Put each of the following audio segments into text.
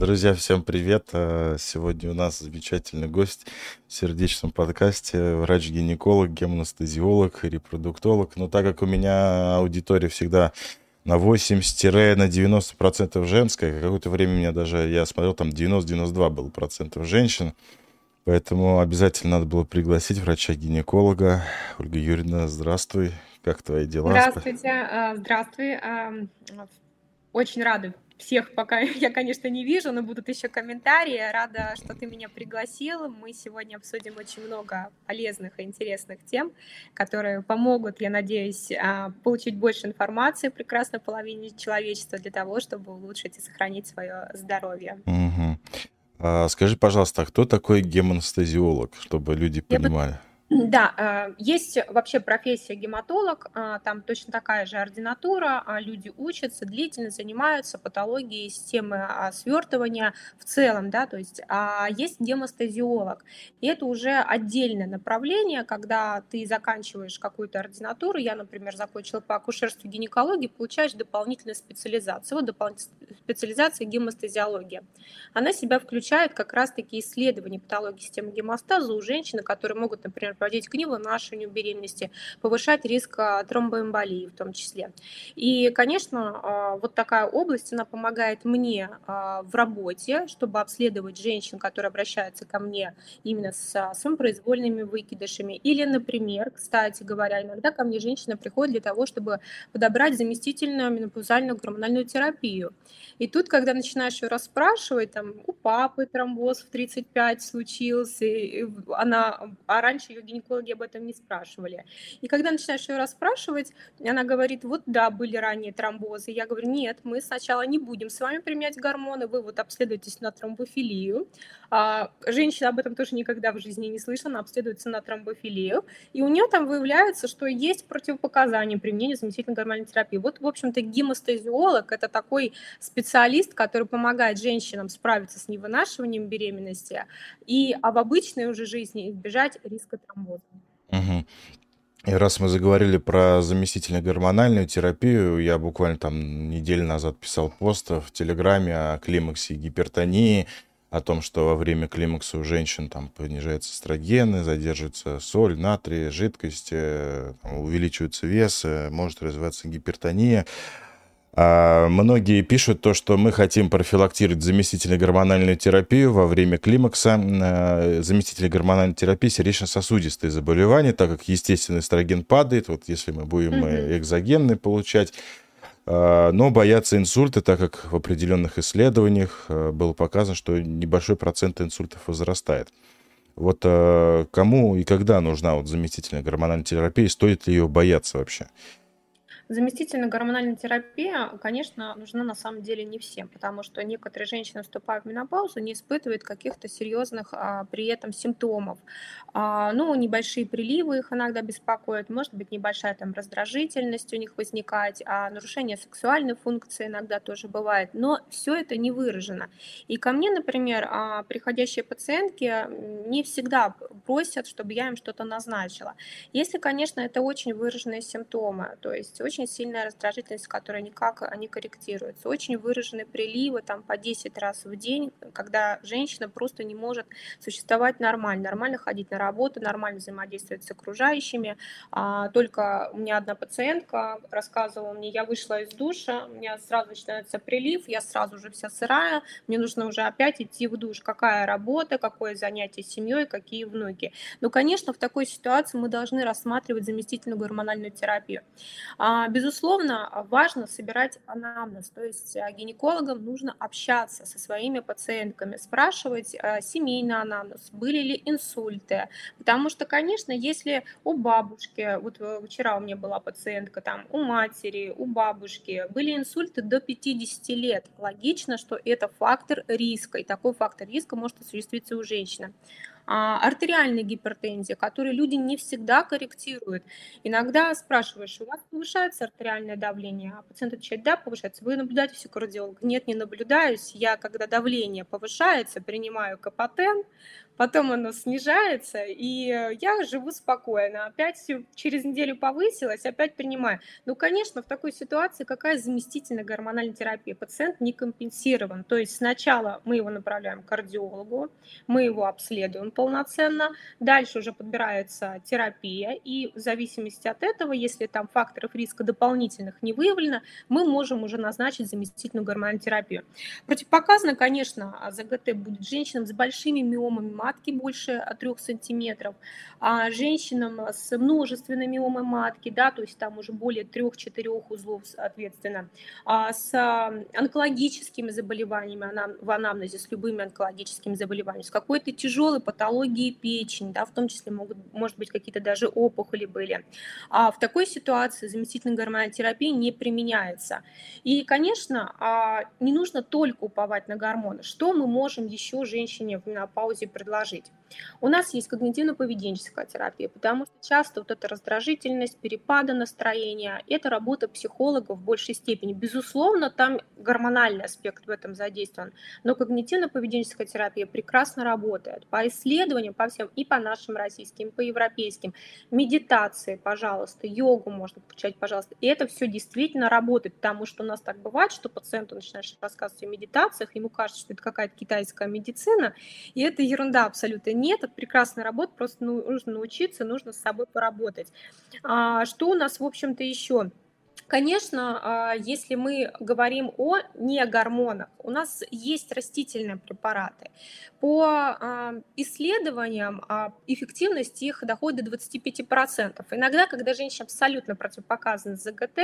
Друзья, всем привет! Э, сегодня у нас замечательный гость в сердечном подкасте, врач-гинеколог, геманестезиолог, репродуктолог. Но так как у меня аудитория всегда на 80-90% женская, какое-то время меня даже, я смотрел, там 90-92 было процентов женщин, поэтому обязательно надо было пригласить врача-гинеколога. Ольга Юрьевна, здравствуй, как твои дела? Здравствуйте, э, здравствуй. Очень рада всех пока я, конечно, не вижу, но будут еще комментарии. Рада, что ты меня пригласил. Мы сегодня обсудим очень много полезных и интересных тем, которые помогут, я надеюсь, а, получить больше информации прекрасной половине человечества для того, чтобы улучшить и сохранить свое здоровье. Угу. А, скажи, пожалуйста, а кто такой геманестезиолог, чтобы люди понимали? Я да, э, есть вообще профессия гематолог, а, там точно такая же ординатура, а, люди учатся, длительно занимаются патологией системы а, свертывания в целом, да, то есть а есть гемостазиолог. И это уже отдельное направление, когда ты заканчиваешь какую-то ординатуру, я, например, закончила по акушерству гинекологии, получаешь дополнительную специализацию, вот дополнительная специализация гемостазиология. Она себя включает как раз-таки исследование патологии системы гемостаза у женщин, которые могут, например, проводить к вынашиванию беременности, повышать риск а, тромбоэмболии в том числе. И, конечно, а, вот такая область, она помогает мне а, в работе, чтобы обследовать женщин, которые обращаются ко мне именно с самопроизвольными выкидышами. Или, например, кстати говоря, иногда ко мне женщина приходит для того, чтобы подобрать заместительную менопаузальную гормональную терапию. И тут, когда начинаешь ее расспрашивать, там, у папы тромбоз в 35 случился, и она, а раньше ее гинекологи об этом не спрашивали. И когда начинаешь ее расспрашивать, она говорит, вот да, были ранние тромбозы. Я говорю, нет, мы сначала не будем с вами применять гормоны, вы вот обследуетесь на тромбофилию. А, женщина об этом тоже никогда в жизни не слышала, она обследуется на тромбофилию, и у нее там выявляется, что есть противопоказания применения заместительной гормональной терапии. Вот, в общем-то, гемостазиолог – это такой специалист, который помогает женщинам справиться с невынашиванием беременности и а в обычной уже жизни избежать риска тромбоза тромбоза. Угу. И раз мы заговорили про заместительную гормональную терапию, я буквально там неделю назад писал пост в Телеграме о климаксе и гипертонии, о том, что во время климакса у женщин там понижаются эстрогены, задерживается соль, натрий, жидкость, э, увеличивается вес, э, может развиваться гипертония. А, многие пишут то, что мы хотим профилактировать заместительную гормональную терапию во время климакса. А, заместительная гормональная терапия сердечно-сосудистые заболевания, так как естественный эстроген падает, вот если мы будем mm экзогенный получать, а, но боятся инсульта, так как в определенных исследованиях было показано, что небольшой процент инсультов возрастает. Вот кому и когда нужна вот заместительная гормональная терапия, стоит ли ее бояться вообще? Заместительная гормональная терапия, конечно, нужна на самом деле не всем, потому что некоторые женщины, вступая в менопаузу, не испытывают каких-то серьезных а, при этом симптомов. А, ну, небольшие приливы их иногда беспокоят, может быть, небольшая там раздражительность у них возникает, а нарушение сексуальной функции иногда тоже бывает, но все это не выражено. И ко мне, например, а, приходящие пациентки не всегда просят, чтобы я им что-то назначила. Если, конечно, это очень выраженные симптомы, то есть очень очень сильная раздражительность, которая никак не корректируется, очень выраженные приливы там по 10 раз в день, когда женщина просто не может существовать нормально, нормально ходить на работу, нормально взаимодействовать с окружающими. А, только у меня одна пациентка рассказывала мне, я вышла из душа, у меня сразу начинается прилив, я сразу же вся сырая, мне нужно уже опять идти в душ. Какая работа, какое занятие с семьей, какие внуки. Ну, конечно, в такой ситуации мы должны рассматривать заместительную гормональную терапию. А, Безусловно, важно собирать анамнез, то есть э, гинекологам нужно общаться со своими пациентками, спрашивать э, семейный анамнез, были ли инсульты, потому что, конечно, если у бабушки, вот э, вчера у меня была пациентка, там у матери, у бабушки были инсульты до 50 лет, логично, что это фактор риска, и такой фактор риска может осуществиться у женщины. А, артериальная гипертензия, которую люди не всегда корректируют. Иногда спрашиваешь, у вас повышается артериальное давление? А пациент отвечает, да, повышается. Вы наблюдаете все кардиолог? Нет, не наблюдаюсь. Я, когда давление повышается, принимаю капотен, потом оно снижается, и э, я живу спокойно. Опять через неделю повысилось, опять принимаю. Ну, конечно, в такой ситуации какая заместительная гормональная терапия? Пациент не компенсирован. То есть сначала мы его направляем к кардиологу, мы его обследуем полноценно, дальше уже подбирается терапия, и в зависимости от этого, если там факторов риска дополнительных не выявлено, мы можем уже назначить заместительную гормональную терапию. Противопоказано, конечно, ЗГТ будет женщинам с большими миомами матки больше 3 сантиметров, а женщинам с множественной миомой матки, да, то есть там уже более 3-4 узлов, соответственно, а с онкологическими заболеваниями в анамнезе, с любыми онкологическими заболеваниями, с какой-то тяжелой патологией печени, да, в том числе могут, может быть, какие-то даже опухоли были. А в такой ситуации заместительная гормональная терапия не применяется. И, конечно, а, не нужно только уповать на гормоны. Что мы можем еще женщине в менопаузе предложить? Предложить. У нас есть когнитивно-поведенческая терапия, потому что часто вот эта раздражительность, перепады настроения, это работа психолога в большей степени. Безусловно, там гормональный аспект в этом задействован, но когнитивно-поведенческая терапия прекрасно работает. По исследованиям, по всем, и по нашим российским, и по европейским, медитации, пожалуйста, йогу можно включать, пожалуйста. И это все действительно работает, потому что у нас так бывает, что пациенту начинаешь рассказывать о медитациях, ему кажется, что это какая-то китайская медицина, и это ерунда абсолютно нет, это прекрасная работа, просто ну, нужно научиться, нужно с собой поработать. А, что у нас, в общем-то, еще? Конечно, а, если мы говорим о негормонах, у нас есть растительные препараты. По а, исследованиям эффективность их доходит до 25%. Иногда, когда женщина абсолютно противопоказана ЗГТ,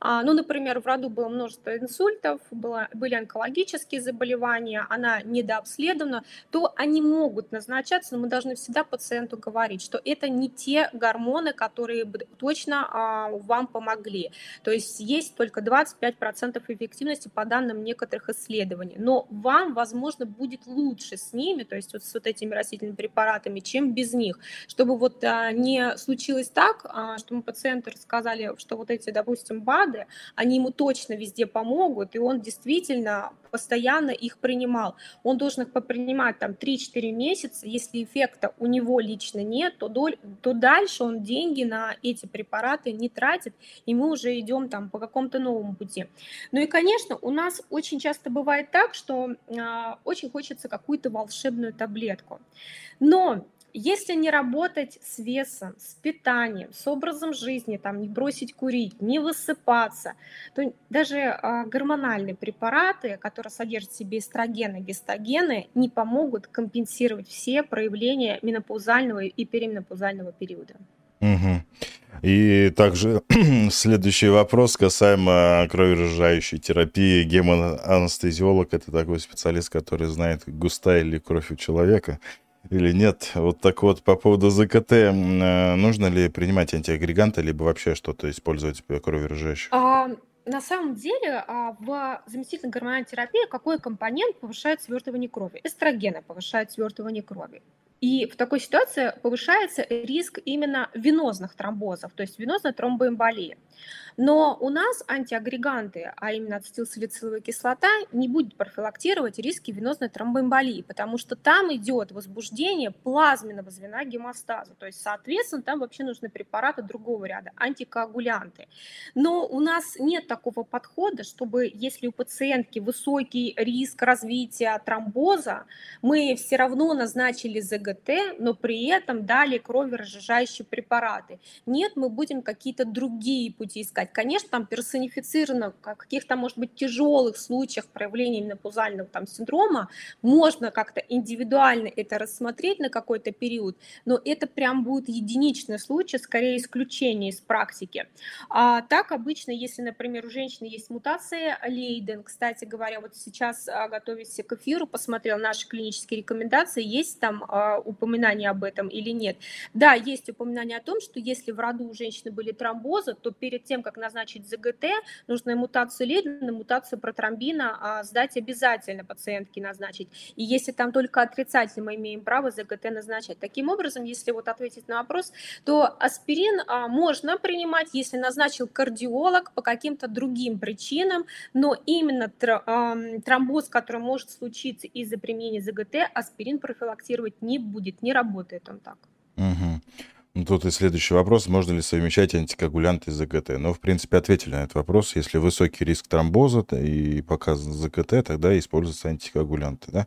ну, например, в роду было множество инсультов, было, были онкологические заболевания, она недообследована, то они могут назначаться, но мы должны всегда пациенту говорить, что это не те гормоны, которые бы точно вам помогли. То есть есть только 25% эффективности по данным некоторых исследований. Но вам, возможно, будет лучше с ними, то есть вот с вот этими растительными препаратами, чем без них. Чтобы вот а, не случилось так, а, что мы пациенту рассказали, что вот эти, допустим, БАДы, они ему точно везде помогут, и он действительно постоянно их принимал. Он должен их попринимать там 3-4 месяца. Если эффекта у него лично нет, то, доль, то дальше он деньги на эти препараты не тратит, и мы уже идем там по какому-то новому пути. Ну и, конечно, у нас очень часто бывает так, что э, очень хочется какую-то волшебную таблетку. Но если не работать с весом, с питанием, с образом жизни, там, не бросить курить, не высыпаться, то даже а, гормональные препараты, которые содержат в себе эстрогены, гистогены, не помогут компенсировать все проявления менопаузального и переменопаузального периода. Угу. И также следующий вопрос касаемо кровережающей терапии. Гемоанестезиолог – это такой специалист, который знает, густая ли кровь у человека или нет. Вот так вот по поводу ЗКТ. Э, нужно ли принимать антиагреганты, либо вообще что-то использовать кровережащих? А, на самом деле а, в заместительной гормональной терапии какой компонент повышает свертывание крови? Эстрогены повышают свертывание крови. И в такой ситуации повышается риск именно венозных тромбозов, то есть венозной тромбоэмболии. Но у нас антиагреганты, а именно ацетилсалициловая кислота, не будет профилактировать риски венозной тромбоэмболии, потому что там идет возбуждение плазменного звена гемостаза. То есть, соответственно, там вообще нужны препараты другого ряда, антикоагулянты. Но у нас нет такого подхода, чтобы если у пациентки высокий риск развития тромбоза, мы все равно назначили ЗГТ, но при этом дали кроверазжижающие препараты. Нет, мы будем какие-то другие пути искать. Конечно, там персонифицировано в каких-то, может быть, тяжелых случаях проявления менопаузального там синдрома можно как-то индивидуально это рассмотреть на какой-то период, но это прям будет единичный случай, скорее исключение из практики. А так обычно, если, например, у женщины есть мутация Лейден, кстати говоря, вот сейчас, а, готовясь к эфиру, посмотрел наши клинические рекомендации, есть там а, упоминание об этом или нет. Да, есть упоминание о том, что если в роду у женщины были тромбозы, то перед тем, как назначить ЗГТ, нужно мутацию Лейдена, мутацию протромбина а, сдать обязательно пациентке назначить. И если там только отрицательно, мы имеем право ЗГТ назначать. Таким образом, если вот ответить на вопрос, то аспирин а, можно принимать, если назначил кардиолог по каким-то другим причинам, но именно тромбоз, который может случиться из-за применения ЗГТ, аспирин профилактировать не будет, не работает он так. Угу. Ну, тут и следующий вопрос. Можно ли совмещать антикоагулянты с ЗКТ? Ну, в принципе, ответили на этот вопрос. Если высокий риск тромбоза и показан ЗКТ, тогда используются антикоагулянты, да?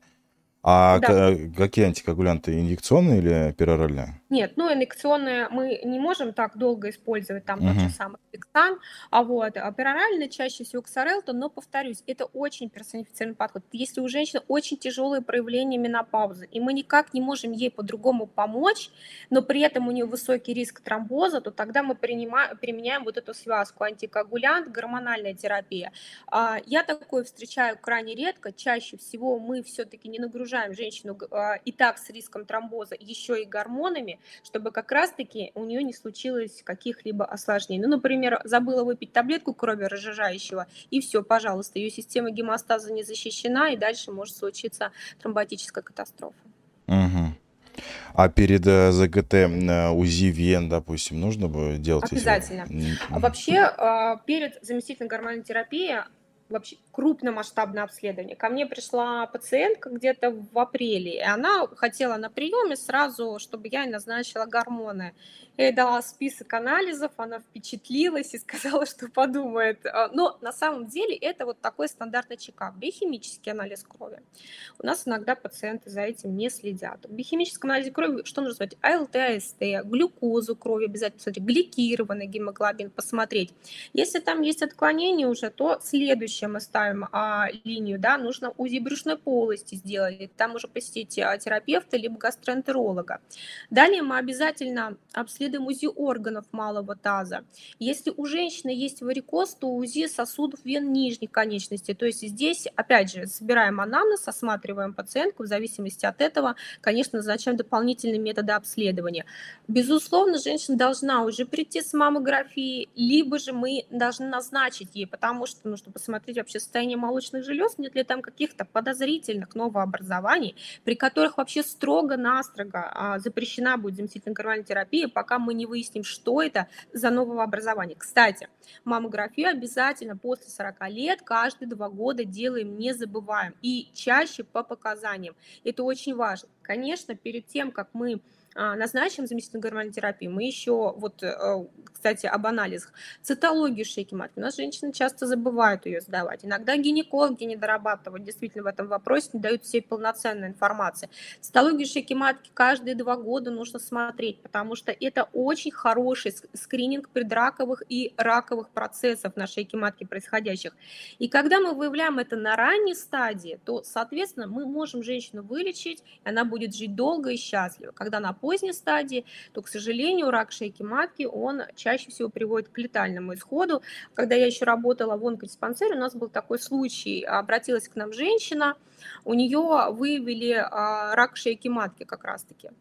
А Да. какие антикоагулянты? Инъекционные или пероральные? Нет, ну, инъекционные мы не можем так долго использовать, там тот же самый Пиксан, а вот а перорально чаще всего Ксарелта, но, повторюсь, это очень персонифицированный подход. Если у женщины очень тяжелые проявления менопаузы, и мы никак не можем ей по-другому помочь, но при этом у нее высокий риск тромбоза, то тогда мы принимаем, применяем вот эту связку антикоагулянт, гормональная терапия. А, я такое встречаю крайне редко, чаще всего мы все-таки не нагружаем женщину а, и так с риском тромбоза еще и гормонами, чтобы как раз-таки у нее не случилось каких-либо осложнений. Ну, например, забыла выпить таблетку крови разжижающего, и все, пожалуйста, ее система гемостаза не защищена, и дальше может случиться тромботическая катастрофа. Угу. А перед э, ЗГТ э, УЗИ вен, допустим, нужно бы делать? Обязательно. Если... Вообще, а, перед заместительной гормональной терапией вообще крупномасштабное обследование. Ко мне пришла пациентка где-то в апреле, и она хотела на приеме сразу, чтобы я назначила гормоны. Я ей дала список анализов, она впечатлилась и сказала, что подумает. А, но на самом деле это вот такой стандартный чекап, биохимический анализ крови. У нас иногда пациенты за этим не следят. В биохимическом анализе крови что нужно смотреть? АЛТ, АСТ, глюкозу крови обязательно смотреть, гликированный гемоглобин посмотреть. Если там есть отклонение уже, то следующее мы ставим а, линию, да, нужно УЗИ брюшной полости сделать, там уже посетить а, терапевта либо гастроэнтеролога. Далее мы обязательно обследуем УЗИ органов малого таза. Если у женщины есть варикоз, то УЗИ сосудов вен нижних конечностей. То есть здесь, опять же, собираем анамнез, осматриваем пациентку, в зависимости от этого, конечно, назначаем дополнительные методы обследования. Безусловно, женщина должна уже прийти с маммографией, либо же мы должны назначить ей, потому что нужно посмотреть вообще состояние молочных желез, нет ли там каких-то подозрительных новообразований, при которых вообще строго-настрого а, запрещена будет заместительная гормональная терапия, пока мы не выясним, что это за нового образования. Кстати, маммографию обязательно после 40 лет каждые два года делаем, не забываем. И чаще по показаниям. Это очень важно. Конечно, перед тем, как мы назначим заместительную гормональную терапию, мы еще, вот, э, кстати, об анализах, цитологию шейки матки. У нас женщины часто забывают ее сдавать. Иногда гинекологи не дорабатывают действительно в этом вопросе, не дают всей полноценной информации. Цитологию шейки матки каждые два года нужно смотреть, потому что это очень хороший скрининг предраковых и раковых процессов на шейке матки происходящих. И когда мы выявляем это на ранней стадии, то, соответственно, мы можем женщину вылечить, и она будет жить долго и счастливо. Когда на поздней стадии, то, к сожалению, рак шейки матки, он чаще всего приводит к летальному исходу. Когда я еще работала в онкодиспансере, у нас был такой случай, обратилась к нам женщина, у нее выявили а, рак шейки матки как раз-таки.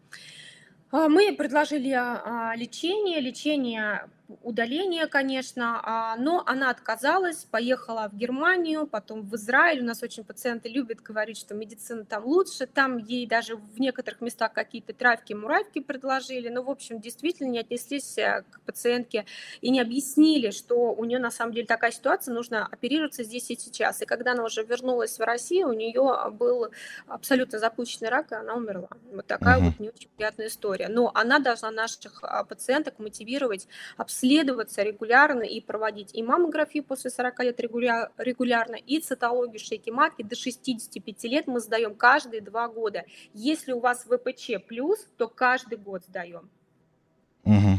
А, мы предложили а, лечение, лечение удаление, конечно, а, но она отказалась, поехала в Германию, потом в Израиль. У нас очень пациенты любят говорить, что медицина там лучше. Там ей даже в некоторых местах какие-то травки, муравки предложили. Но, в общем, действительно не отнеслись э, к пациентке и не объяснили, что у нее на самом деле такая ситуация, нужно оперироваться здесь и сейчас. И когда она уже вернулась в Россию, у нее был абсолютно запущенный рак, и она умерла. Вот такая uh-huh. вот не очень приятная история. Но она должна наших а, пациенток мотивировать абсолютно обследоваться регулярно и проводить и маммографию после 40 лет регулярно, и цитологию шейки матки до 65 лет мы сдаем каждые два года. Если у вас ВПЧ плюс, то каждый год сдаем. Угу.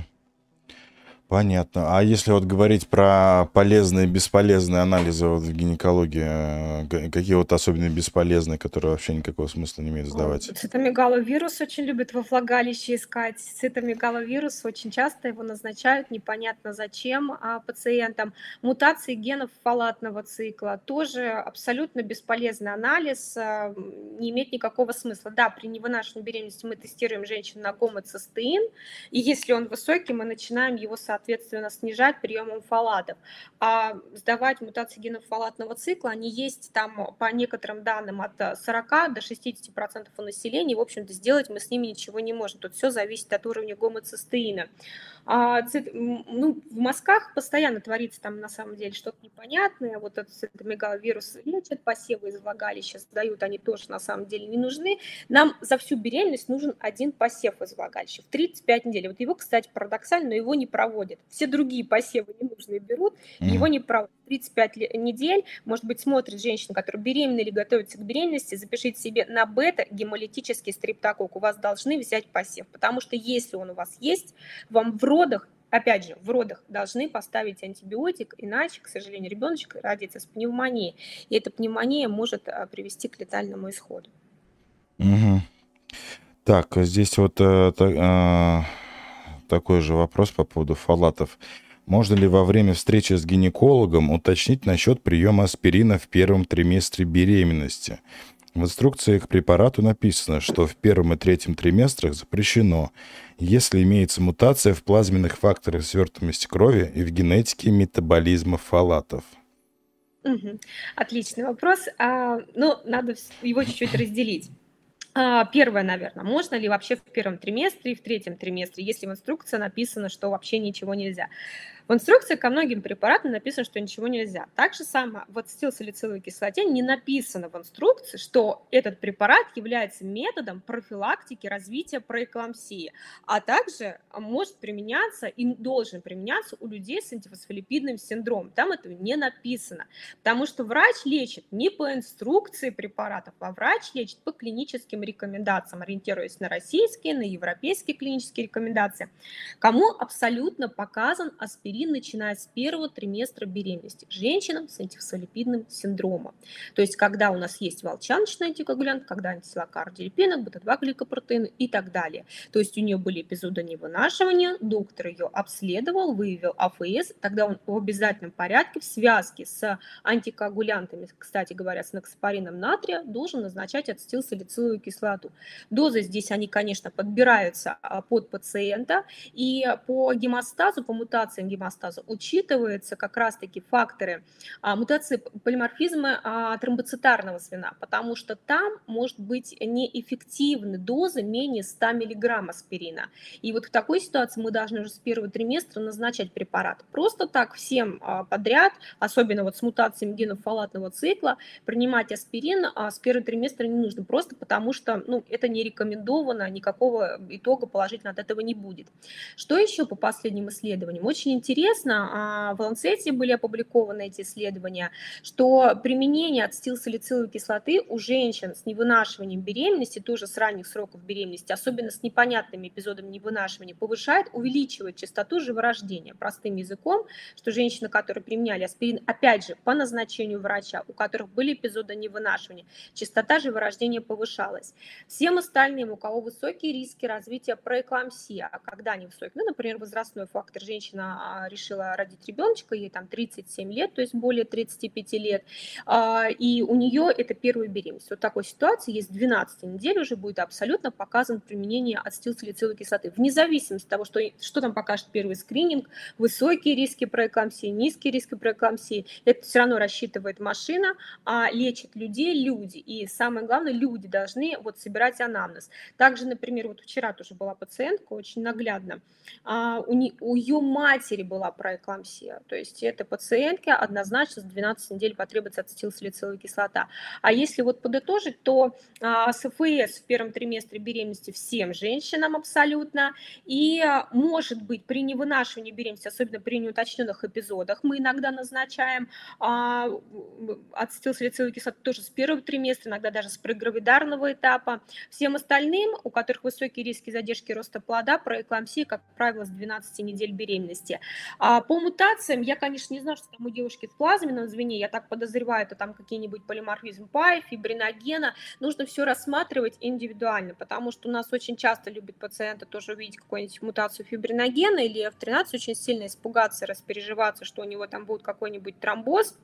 Понятно. А если вот говорить про полезные и бесполезные анализы вот в гинекологии, э, какие вот особенно бесполезные, которые вообще никакого смысла не имеют сдавать? Цитомегаловирус очень любят во влагалище искать. Цитомегаловирус очень часто его назначают, непонятно зачем а, пациентам. Мутации генов фалатного цикла тоже абсолютно бесполезный анализ, а, не имеет никакого смысла. Да, при невынашивании беременности мы тестируем женщину на гомоцистеин, и если он высокий, мы начинаем его соответственно соответственно, снижать приемом фалатов. А сдавать мутации генов фалатного цикла, они есть там по некоторым данным от 40 до 60 процентов у населения. В общем-то, сделать мы с ними ничего не можем. Тут все зависит от уровня гомоцистеина. А, ну, в мозгах постоянно творится там на самом деле что-то непонятное. Вот этот цитомегаловирус лечат, посевы из влагалища сдают, они тоже на самом деле не нужны. Нам за всю беременность нужен один посев из влагалища в 35 недель. Вот его, кстати, парадоксально, но его не проводят. Все другие посевы ненужные берут, mm. его не проводят. 35 недель, может быть, смотрит женщина, которая беременна или готовится к беременности, запишите себе на бета гемолитический стриптокок. У вас должны взять посев, потому что если он у вас есть, вам в родах опять же, в родах должны поставить антибиотик, иначе, к сожалению, ребеночек родится с пневмонией, и эта пневмония может а, привести к летальному исходу. Угу. Так, а здесь вот э, э, такой же вопрос по поводу фалатов. Можно ли во время встречи с гинекологом уточнить насчет приема аспирина в первом триместре беременности? В инструкции к препарату написано, что в первом и третьем триместрах запрещено, если имеется мутация в плазменных факторах свертываемости крови и в генетике метаболизма фалатов. Отличный вопрос. А, ну, надо его чуть-чуть разделить. А, первое, наверное, можно ли вообще в первом триместре и в третьем триместре, если в инструкции написано, что вообще ничего нельзя. В инструкции ко многим препаратам написано, что ничего нельзя. Так же самое в ацетилсалициловой кислоте не написано в инструкции, что этот препарат является методом профилактики развития проэклампсии, а также может применяться и должен применяться у людей с антифосфолипидным синдромом. Там этого не написано, потому что врач лечит не по инструкции препаратов, а врач лечит по клиническим рекомендациям, ориентируясь на российские, на европейские клинические рекомендации. Кому абсолютно показан аспирин инсулин, начиная с первого триместра беременности женщинам с антифосфолипидным синдромом. То есть, когда у нас есть волчаночный антикоагулянт, когда антитела кардиолипина, бета-2 гликопротеины и так далее. То есть, у нее были эпизоды невынашивания, доктор ее обследовал, выявил АФС, тогда он в обязательном порядке в связке с антикоагулянтами, кстати говоря, с ноксапарином натрия, должен назначать ацетилсалициловую кислоту. Дозы здесь, они, конечно, подбираются а, под пациента, и по гемостазу, по мутациям гемостаза, гомеостаза учитываются как раз-таки факторы а, мутации полиморфизма а, тромбоцитарного звена, потому что там может быть неэффективны дозы менее 100 мг аспирина. И вот в такой ситуации мы должны уже с первого триместра назначать препарат. Просто так всем а, подряд, особенно вот с мутациями генов фалатного цикла, принимать аспирин а, с первого триместра не нужно, просто потому что ну, это не рекомендовано, никакого итога положительного от этого не будет. Что еще по последним исследованиям? Очень интересно интересно, а, в Lancet были опубликованы эти исследования, что применение ацетилсалициловой кислоты у женщин с невынашиванием беременности, тоже с ранних сроков беременности, особенно с непонятными эпизодами невынашивания, повышает, увеличивает частоту живорождения. Простым языком, что женщины, которые применяли аспирин, опять же, по назначению врача, у которых были эпизоды невынашивания, частота живорождения повышалась. Всем остальным, у кого высокие риски развития проэклампсии, а когда они высокие, ну, например, возрастной фактор, женщина а, решила родить ребеночка, ей там 37 лет, то есть более 35 лет, а, и у нее это первая беременность. Вот такой ситуации есть 12 недель уже будет абсолютно показан применение ацетилсалициловой кислоты, вне зависимости от того, что, что там покажет первый скрининг, высокие риски проэклампсии, низкие риски проэклампсии, это все равно рассчитывает машина, а лечит людей люди, и самое главное, люди должны вот собирать анамнез. Также, например, вот вчера тоже была пациентка, очень наглядно, а, у, не, у ее матери была проэклампсия. То есть этой пациентке однозначно с 12 недель потребуется ацетилсалициловая кислота. А если вот подытожить, то а, СФС в первом триместре беременности всем женщинам абсолютно. И может быть при невынашивании беременности, особенно при неуточненных эпизодах, мы иногда назначаем а, ацетилсалициловую кислоту тоже с первого триместра, иногда даже с програвидарного этапа. Всем остальным, у которых высокие риски задержки роста плода, проэклампсия, как правило, с 12 недель беременности. А по мутациям, я, конечно, не знаю, что там у девушки в плазменном звене, я так подозреваю, это там какие-нибудь полиморфизм пай, фибриногена, нужно все рассматривать индивидуально, потому что у нас очень часто любят пациенты тоже увидеть какую-нибудь мутацию фибриногена или F13, очень сильно испугаться, распереживаться, что у него там будет какой-нибудь тромбоз,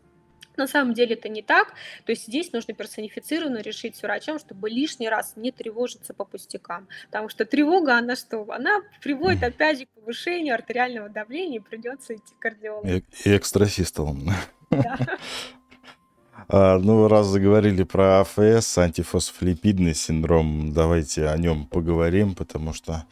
На самом деле это не так. То есть здесь нужно персонифицированно решить с врачом, чтобы лишний раз не тревожиться по пустякам. Потому что тревога, она что? Она приводит опять же к повышению артериального давления, и придется идти к кардиологу. И, и экстрасистолом. Да. А, ну, раз заговорили про АФС, антифосфолипидный синдром, давайте о нем поговорим, потому что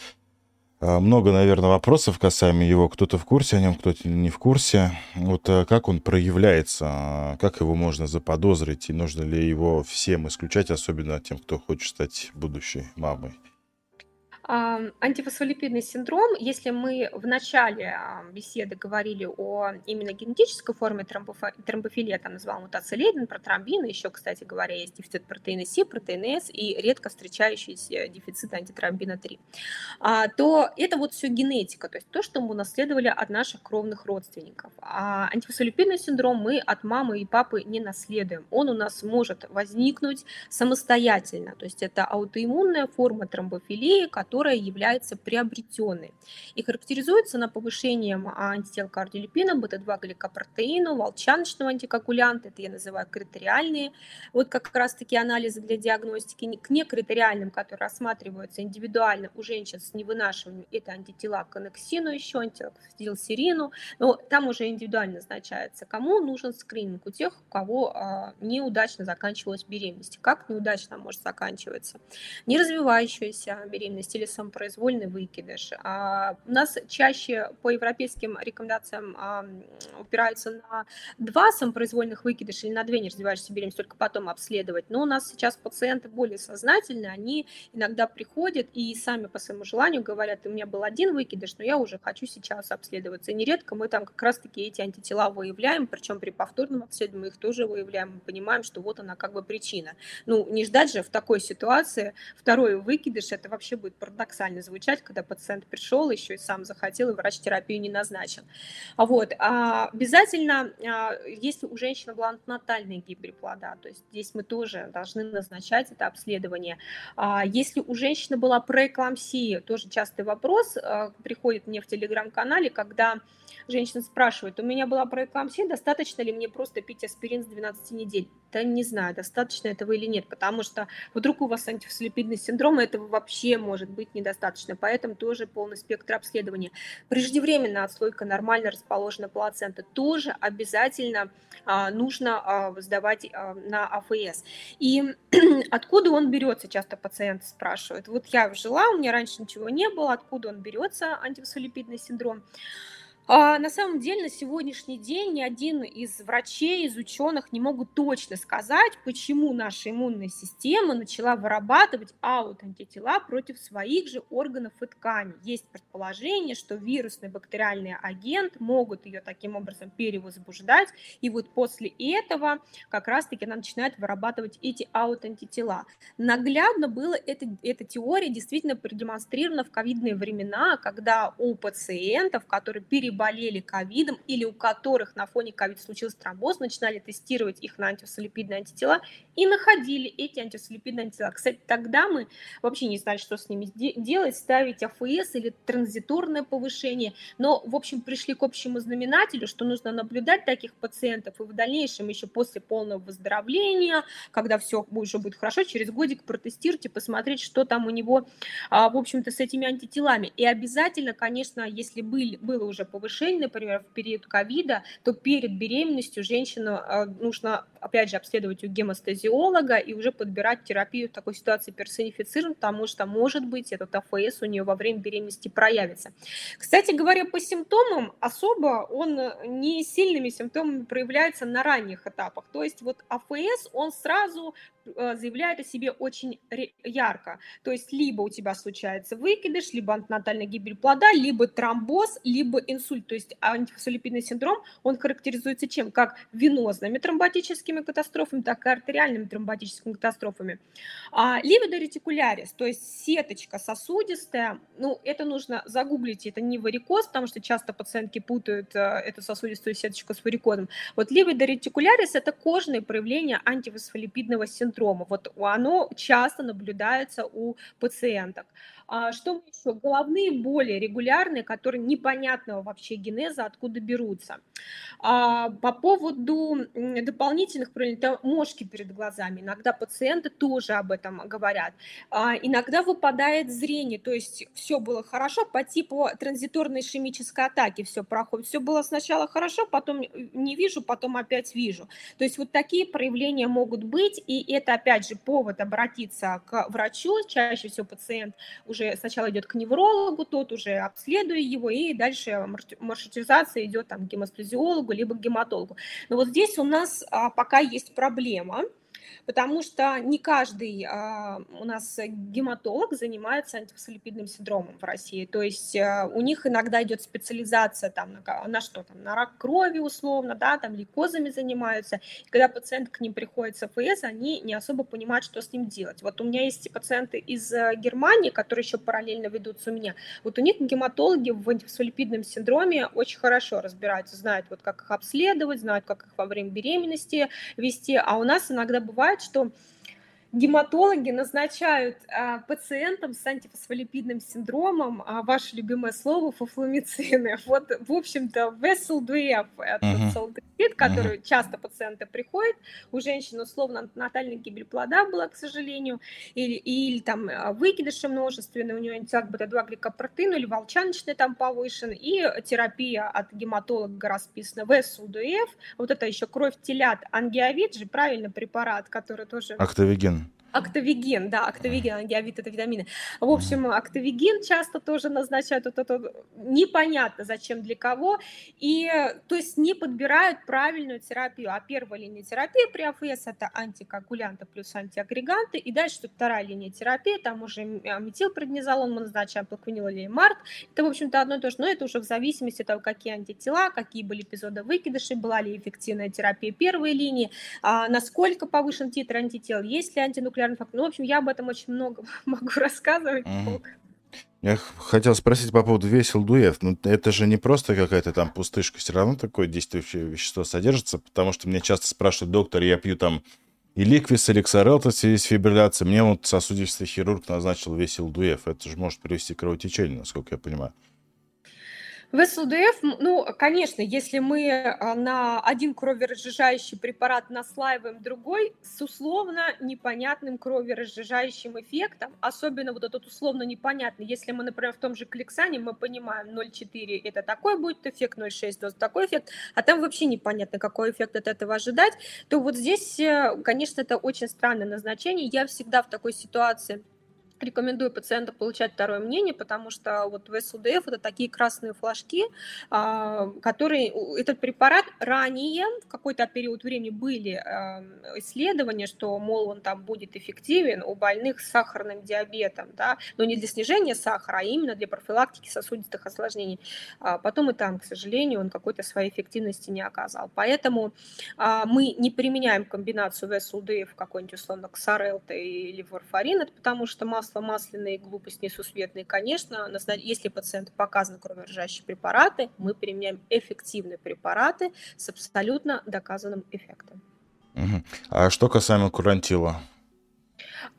много, наверное, вопросов касаемо его. Кто-то в курсе о нем, кто-то не в курсе. Вот а, как он проявляется, как его можно заподозрить, и нужно ли его всем исключать, особенно тем, кто хочет стать будущей мамой? Антифосфолипидный синдром, если мы в начале беседы говорили о именно генетической форме тромбофилия, там называл мутация Лейден, протромбина, еще, кстати говоря, есть дефицит протеина С, протеина С и редко встречающийся дефицит антитромбина 3, а, то это вот все генетика, то есть то, что мы унаследовали от наших кровных родственников. А антифосфолипидный синдром мы от мамы и папы не наследуем. Он у нас может возникнуть самостоятельно, то есть это аутоиммунная форма тромбофилии, которая которая является приобретенной и характеризуется на повышением антител кардиолипина, бета-2 гликопротеину, волчаночного антикоагулянта, это я называю критериальные, вот как раз-таки анализы для диагностики, к некритериальным, которые рассматриваются индивидуально у женщин с невынашиванием, это антитела к анексину еще, антитилсерину, но там уже индивидуально назначается, кому нужен скрининг у тех, у кого а, неудачно заканчивалась беременность. Как неудачно может заканчиваться? Неразвивающаяся беременность или самопроизвольный выкидыш. А у нас чаще по европейским рекомендациям а, упираются на два самопроизвольных выкидыша или на две неразвивающиеся беременности, только потом обследовать. Но у нас сейчас пациенты более сознательные, они иногда приходят и сами по своему желанию говорят, у меня был один выкидыш, но я уже хочу сейчас обследоваться. И нередко мы там как раз-таки эти антитела выявляем, причем при повторном обследовании их тоже выявляем, мы понимаем, что вот она как бы причина. Ну, не ждать же в такой ситуации второй выкидыш, это вообще будет парадоксально звучать, когда пациент пришел, еще и сам захотел, и врач терапию не назначил. Вот. А обязательно, а, если у женщины была натальная гибель плода, то есть здесь мы тоже должны назначать это обследование. А если у женщины была преэклампсия, тоже частый вопрос, а, приходит мне в телеграм-канале, когда женщина спрашивает, у меня была преэклампсия, достаточно ли мне просто пить аспирин с 12 недель? Да не знаю, достаточно этого или нет, потому что вдруг у вас антифосфолипидный синдром, этого вообще может быть недостаточно, поэтому тоже полный спектр обследования. Преждевременная отслойка нормально расположена плацента тоже обязательно а, нужно а, сдавать а, на АФС. И откуда он берется, часто пациенты спрашивают. Вот я жила, у меня раньше ничего не было, откуда он берется, антифосфолипидный синдром. А, на самом деле на сегодняшний день ни один из врачей, из ученых не могут точно сказать, почему наша иммунная система начала вырабатывать аутоантитела против своих же органов и тканей. Есть предположение, что вирусный бактериальный агент могут ее таким образом перевозбуждать, и вот после этого как раз-таки она начинает вырабатывать эти аутоантитела. Наглядно было это, эта теория действительно продемонстрирована в ковидные времена, когда у пациентов, которые переболели переболели ковидом или у которых на фоне ковида случился тромбоз, начинали тестировать их на антифосфолипидные антитела и находили эти антифосфолипидные антитела. Кстати, тогда мы вообще не знали, что с ними делать, ставить АФС или транзиторное повышение, но, в общем, пришли к общему знаменателю, что нужно наблюдать таких пациентов и в дальнейшем еще после полного выздоровления, когда все уже будет хорошо, через годик протестировать и посмотреть, что там у него, а, в общем-то, с этими антителами. И обязательно, конечно, если были, было уже повышение, повышение, например, в период ковида, то перед беременностью женщину а, нужно, опять же, обследовать у гемостазиолога и уже подбирать терапию в такой ситуации персонифицированно, потому что, может быть, этот АФС у нее во время беременности проявится. Кстати говоря, по симптомам особо он не сильными симптомами проявляется на ранних этапах. То есть вот АФС, он сразу Э, заявляет о себе очень ярко. То есть либо у тебя случается выкидыш, либо антенатальная гибель плода, либо тромбоз, либо инсульт. То есть антифосфолипидный синдром, он характеризуется чем? Как венозными тромботическими катастрофами, так и артериальными тромботическими катастрофами. А, либидо ретикулярис, то есть сеточка сосудистая, ну, это нужно загуглить, это не варикоз, потому что часто пациентки путают э, эту сосудистую сеточку с варикозом. Вот либидо ретикулярис – это кожные проявления антифосфолипидного синдрома. Вот оно часто наблюдается у пациенток. А что еще? Головные боли регулярные, которые непонятного вообще генеза, откуда берутся. А, по поводу дополнительных это мошки перед глазами. Иногда пациенты тоже об этом говорят. А, иногда выпадает зрение, то есть все было хорошо по типу транзиторной ишемической атаки, все проходит. Все было сначала хорошо, потом не вижу, потом опять вижу. То есть вот такие проявления могут быть, и это опять же повод обратиться к врачу. Чаще всего пациент уже сначала идет к неврологу, тот уже обследуя его, и дальше маршрутизация идет там, к гемостазиологу, либо к гематологу. Но вот здесь у нас а, пока есть проблема – потому что не каждый а, у нас гематолог занимается антифосфолипидным синдромом в России. То есть а, у них иногда идет специализация там на, на что там, на рак крови условно, да, там лейкозами занимаются. И когда пациент к ним приходит с АФС, они не особо понимают, что с ним делать. Вот у меня есть пациенты из э, Германии, которые еще параллельно ведутся у меня. Вот у них гематологи в антифосфолипидном синдроме очень хорошо разбираются, знают, вот как их обследовать, знают, как их во время беременности вести. А у нас иногда бывает бывает, что гематологи назначают а, пациентам с антифосфолипидным синдромом, а, ваше любимое слово, фуфломицины. Вот, в общем-то, VESL-2F, это uh-huh. солдатит, который uh-huh. часто пациенты приходят, у женщин условно натальная гибель плода была, к сожалению, или, или там а, выкидыши множественные, у нее антитела бета-2 гликопротеину, или волчаночный там повышен, и терапия от гематолога расписана VESL-2F, вот это еще кровь телят, ангиовид же, правильно, препарат, который тоже... Актовиген. Актовиген, да, актовиген, ангиовит это витамины. В общем, актовиген часто тоже назначают, вот это непонятно зачем, для кого, и то есть не подбирают правильную терапию. А первая линия терапии при АФС это антикоагулянты плюс антиагреганты, и дальше тут вторая линия терапии, там уже метилпреднизолон мы назначаем, плаквенил или март, это, в общем-то, одно и то же, но это уже в зависимости от того, какие антитела, какие были эпизоды выкидышей, была ли эффективная терапия первой линии, а, насколько повышен титр антител, есть ли антинуклеарные популярный факт. Ну, в общем, я об этом очень много могу рассказывать. Mm. Я хотел спросить по поводу весел дуэт. Ну, это же не просто какая-то там пустышка, все равно такое действующее вещество содержится, потому что мне часто спрашивают, доктор, я пью там и ликвис, и лексарел, то есть фибрилляция. Мне вот сосудистый хирург назначил весел дуэф. Это же может привести к кровотечению, насколько я понимаю. В СУДФ, ну, конечно, если мы а, на один кроверазжижающий препарат наслаиваем другой с условно непонятным кроверазжижающим эффектом, особенно вот этот условно непонятный, если мы, например, в том же Клексане, мы понимаем 0,4 это такой будет эффект, 0,6 доз такой эффект, а там вообще непонятно, какой эффект от этого ожидать, то вот здесь, э, конечно, это очень странное назначение. Я всегда в такой ситуации рекомендую пациенту получать второе мнение, потому что вот в СУДФ это такие красные флажки, а, которые этот препарат ранее в какой-то период времени были а, исследования, что, мол, он там будет эффективен у больных с сахарным диабетом, да, но не для снижения сахара, а именно для профилактики сосудистых осложнений. А потом и там, к сожалению, он какой-то своей эффективности не оказал. Поэтому мы не применяем комбинацию ВСУДФ какой-нибудь условно ксарелта или варфарин, потому что масло масло масляные, глупость несусветные, конечно, если пациенту показаны кроворажащие препараты, мы применяем эффективные препараты с абсолютно доказанным эффектом. Угу. А что касаемо курантила?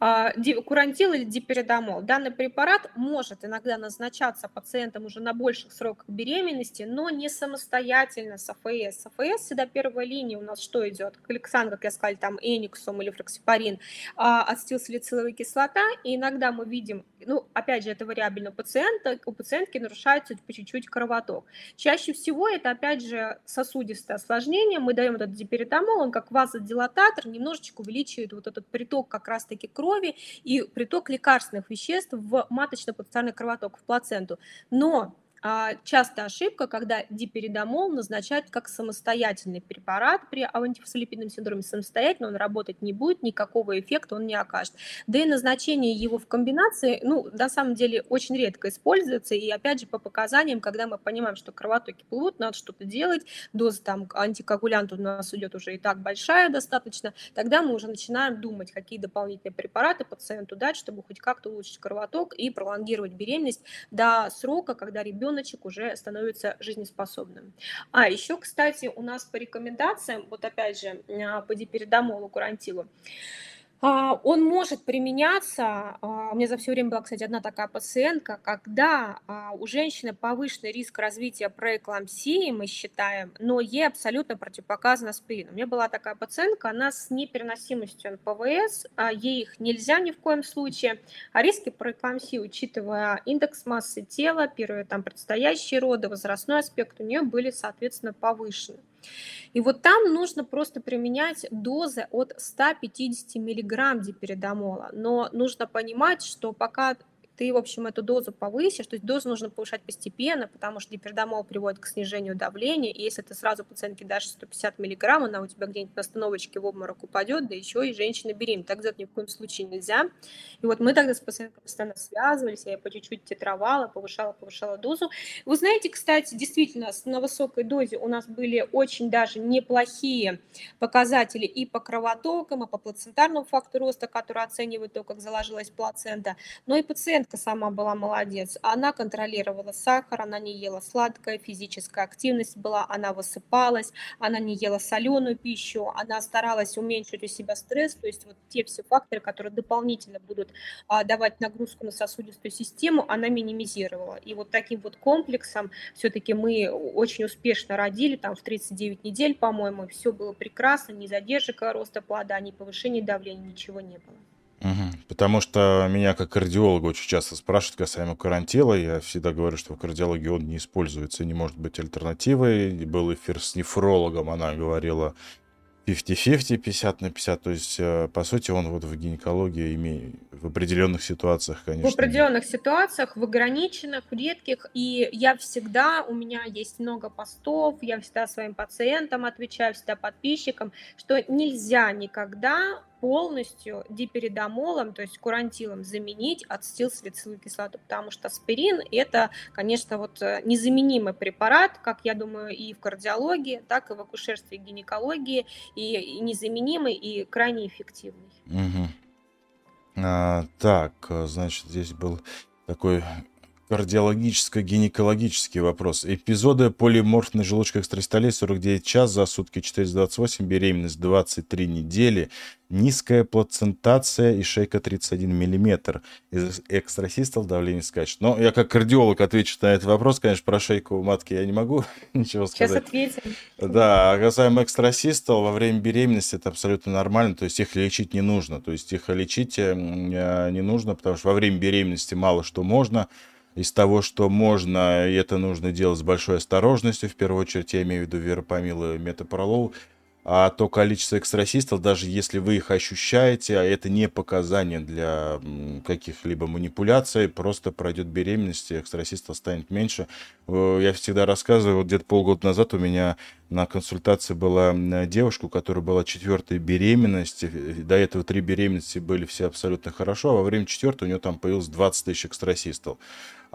А, курантил или диперидомол. Данный препарат может иногда назначаться пациентам уже на больших сроках беременности, но не самостоятельно с АФС. С АФС всегда первая линия у нас что идет? Каликсан, как я сказала, там эниксум или флоксипарин, а, ацетилсалициловая кислота. И иногда мы видим, ну, опять же, это вариабельно у пациента, у пациентки нарушается по чуть-чуть кровоток. Чаще всего это, опять же, сосудистое осложнение. Мы даем этот диперидомол, он как вазодилататор немножечко увеличивает вот этот приток как раз-таки крови и приток лекарственных веществ в маточно-пациентный кровоток, в плаценту. Но а, часто ошибка, когда диперидомол назначают как самостоятельный препарат при антифосфолипидном синдроме. Самостоятельно он работать не будет, никакого эффекта он не окажет. Да и назначение его в комбинации, ну, на самом деле, очень редко используется. И опять же, по показаниям, когда мы понимаем, что кровотоки плывут, надо что-то делать, доза там антикоагулянта у нас идет уже и так большая достаточно, тогда мы уже начинаем думать, какие дополнительные препараты пациенту дать, чтобы хоть как-то улучшить кровоток и пролонгировать беременность до срока, когда ребенок ребеночек уже становится жизнеспособным. А еще, кстати, у нас по рекомендациям, вот опять же, а, по диперидомолу, курантилу, он может применяться, а, у меня за все время была, кстати, одна такая пациентка, когда а, у женщины повышенный риск развития проэклампсии, мы считаем, но ей абсолютно противопоказан аспирин. У меня была такая пациентка, она с непереносимостью НПВС, ей их нельзя ни в коем случае, а риски проэклампсии, учитывая индекс массы тела, первые там предстоящие роды, возрастной аспект, у нее были, соответственно, повышены. И вот там нужно просто применять дозы от 150 мг диперидомола. Но нужно понимать, что пока ты, в общем, эту дозу повысишь, то есть дозу нужно повышать постепенно, потому что гипердомол приводит к снижению давления, и если ты сразу пациентке дашь 150 миллиграмм, она у тебя где-нибудь на остановочке в обморок упадет, да еще и женщина беременна, так делать ни в коем случае нельзя. И вот мы тогда с пациенткой постоянно связывались, я по чуть-чуть титровала, повышала, повышала дозу. Вы знаете, кстати, действительно, на высокой дозе у нас были очень даже неплохие показатели и по кровотокам, и по плацентарному фактору роста, который оценивает то, как заложилась плацента, но и пациент пациентка сама была молодец. Она контролировала сахар, она не ела сладкое, физическая активность была, она высыпалась, она не ела соленую пищу, она старалась уменьшить у себя стресс, то есть вот те все факторы, которые дополнительно будут а, давать нагрузку на сосудистую систему, она минимизировала. И вот таким вот комплексом все-таки мы очень успешно родили, там в 39 недель, по-моему, все было прекрасно, ни задержка роста плода, ни повышения давления, ничего не было. Мгм. Потому что меня как кардиолога очень часто спрашивают касаемо карантила. Я всегда говорю, что в кардиологии он не используется, не может быть альтернативой. Был эфир с нефрологом, она говорила 50-50, 50 на 50. То есть, э, по сути, он вот в гинекологии имеет в определенных ситуациях, В конечно, определенных ситуациях, в ограниченных, в редких. И я всегда, у меня есть много постов, я всегда своим пациентам отвечаю, всегда подписчикам, что нельзя никогда полностью диперидомолом, то есть курантилом, заменить ацетилсалициловую кислоту, потому что аспирин – это, конечно, вот э, незаменимый препарат, как я думаю, и в кардиологии, так и в акушерстве и гинекологии, и, незаменимый, и крайне эффективный. Мгм. А, так, э, значит, здесь был такой кардиологическо-гинекологический вопрос. Эпизоды полиморфной желудочка экстрастолей 49 час за сутки 428, беременность 23 недели, низкая плацентация и шейка 31 миллиметр. Из экстрасистол давление скачет. Но я как кардиолог отвечу на этот вопрос. Конечно, про шейку матки я не могу ничего сказать. Сейчас ответим. Да, а касаемо экстрасистол, во время беременности это абсолютно нормально, то есть их лечить не нужно. То есть их лечить э, не нужно, потому что во время беременности мало что можно из того, что можно, и это нужно делать с большой осторожностью, в первую очередь я имею в виду веропамил и метапролол, а то количество экстрасистов, даже если вы их ощущаете, а это не показание для каких-либо манипуляций, просто пройдет беременность, и экстрасистов станет меньше. Э, я всегда рассказываю, вот где-то полгода назад у меня на консультации была девушка, у которой была четвертая беременность, до этого три беременности были все абсолютно хорошо, а во время четвертой у нее там появилось 20 тысяч экстрасистов.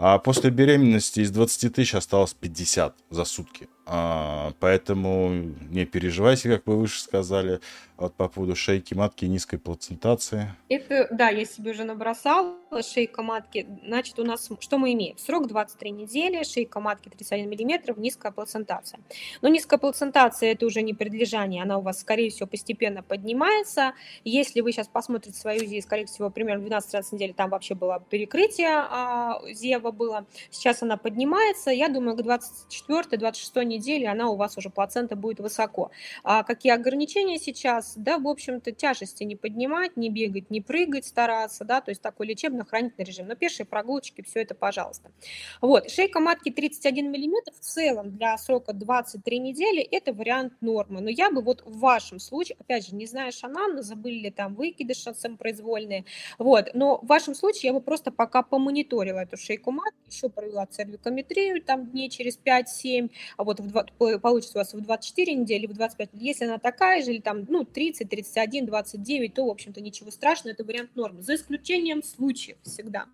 А после беременности из 20 тысяч осталось 50 за сутки. А, поэтому не переживайте, как вы выше сказали, вот по поводу шейки матки и низкой плацентации. Это, да, я себе уже набросала шейка матки. Значит, у нас что мы имеем? Срок 23 недели, шейка матки 31 мм, низкая плацентация. Но низкая плацентация это уже не предлежание, она у вас, скорее всего, постепенно поднимается. Если вы сейчас посмотрите свою УЗИ, скорее всего, примерно 12-13 недель, там вообще было перекрытие а, зева было. Сейчас она поднимается. Я думаю, к 24-26 неделе она у вас уже плацента будет высоко. А какие ограничения сейчас? Да, в общем-то, тяжести не поднимать, не бегать, не прыгать, стараться, да, то есть такой лечебно-хранительный режим. Но пешие прогулочки, все это, пожалуйста. Вот, шейка матки 31 мм в целом для срока 23 недели – это вариант нормы. Но я бы вот в вашем случае, опять же, не знаешь анамнез, забыли ли там выкидыши самопроизвольные, вот, но в вашем случае я бы просто пока помониторила эту шейку матки, еще провела цервикометрию там дней через 5-7, а вот в, получится у вас в 24 недели, в 25, если она такая же, или там, ну, 30, 31, 29, то, в общем-то, ничего страшного, это вариант нормы, за исключением случаев всегда.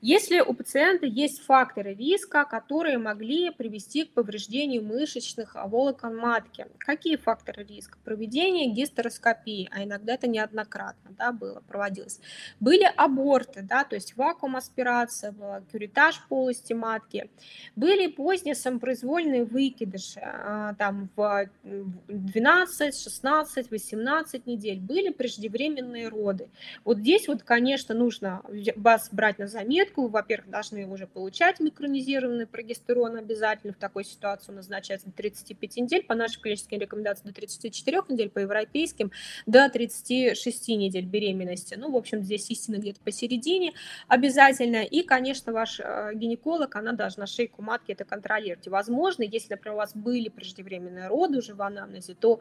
Если у пациента есть факторы риска, которые могли привести к повреждению мышечных волокон матки, какие факторы риска? Проведение гистероскопии, а иногда это неоднократно да, было, проводилось. Были аборты, да, то есть вакуум аспирация, была, кюритаж полости матки. Были поздние самопроизвольные выкидыши, а, там в 12, 16, 18 недель. Были преждевременные роды. Вот здесь вот, конечно, нужно вас брать на заметку. Во-первых, должны уже получать микронизированный прогестерон обязательно. В такой ситуации назначается до 35 недель. По нашим клиническим рекомендациям до 34 недель, по европейским до 36 недель беременности. Ну, в общем, здесь истина где-то посередине обязательно. И, конечно, ваш э, гинеколог, она должна шейку матки это контролировать. возможно, если, например, у вас были преждевременные роды уже в анамнезе, то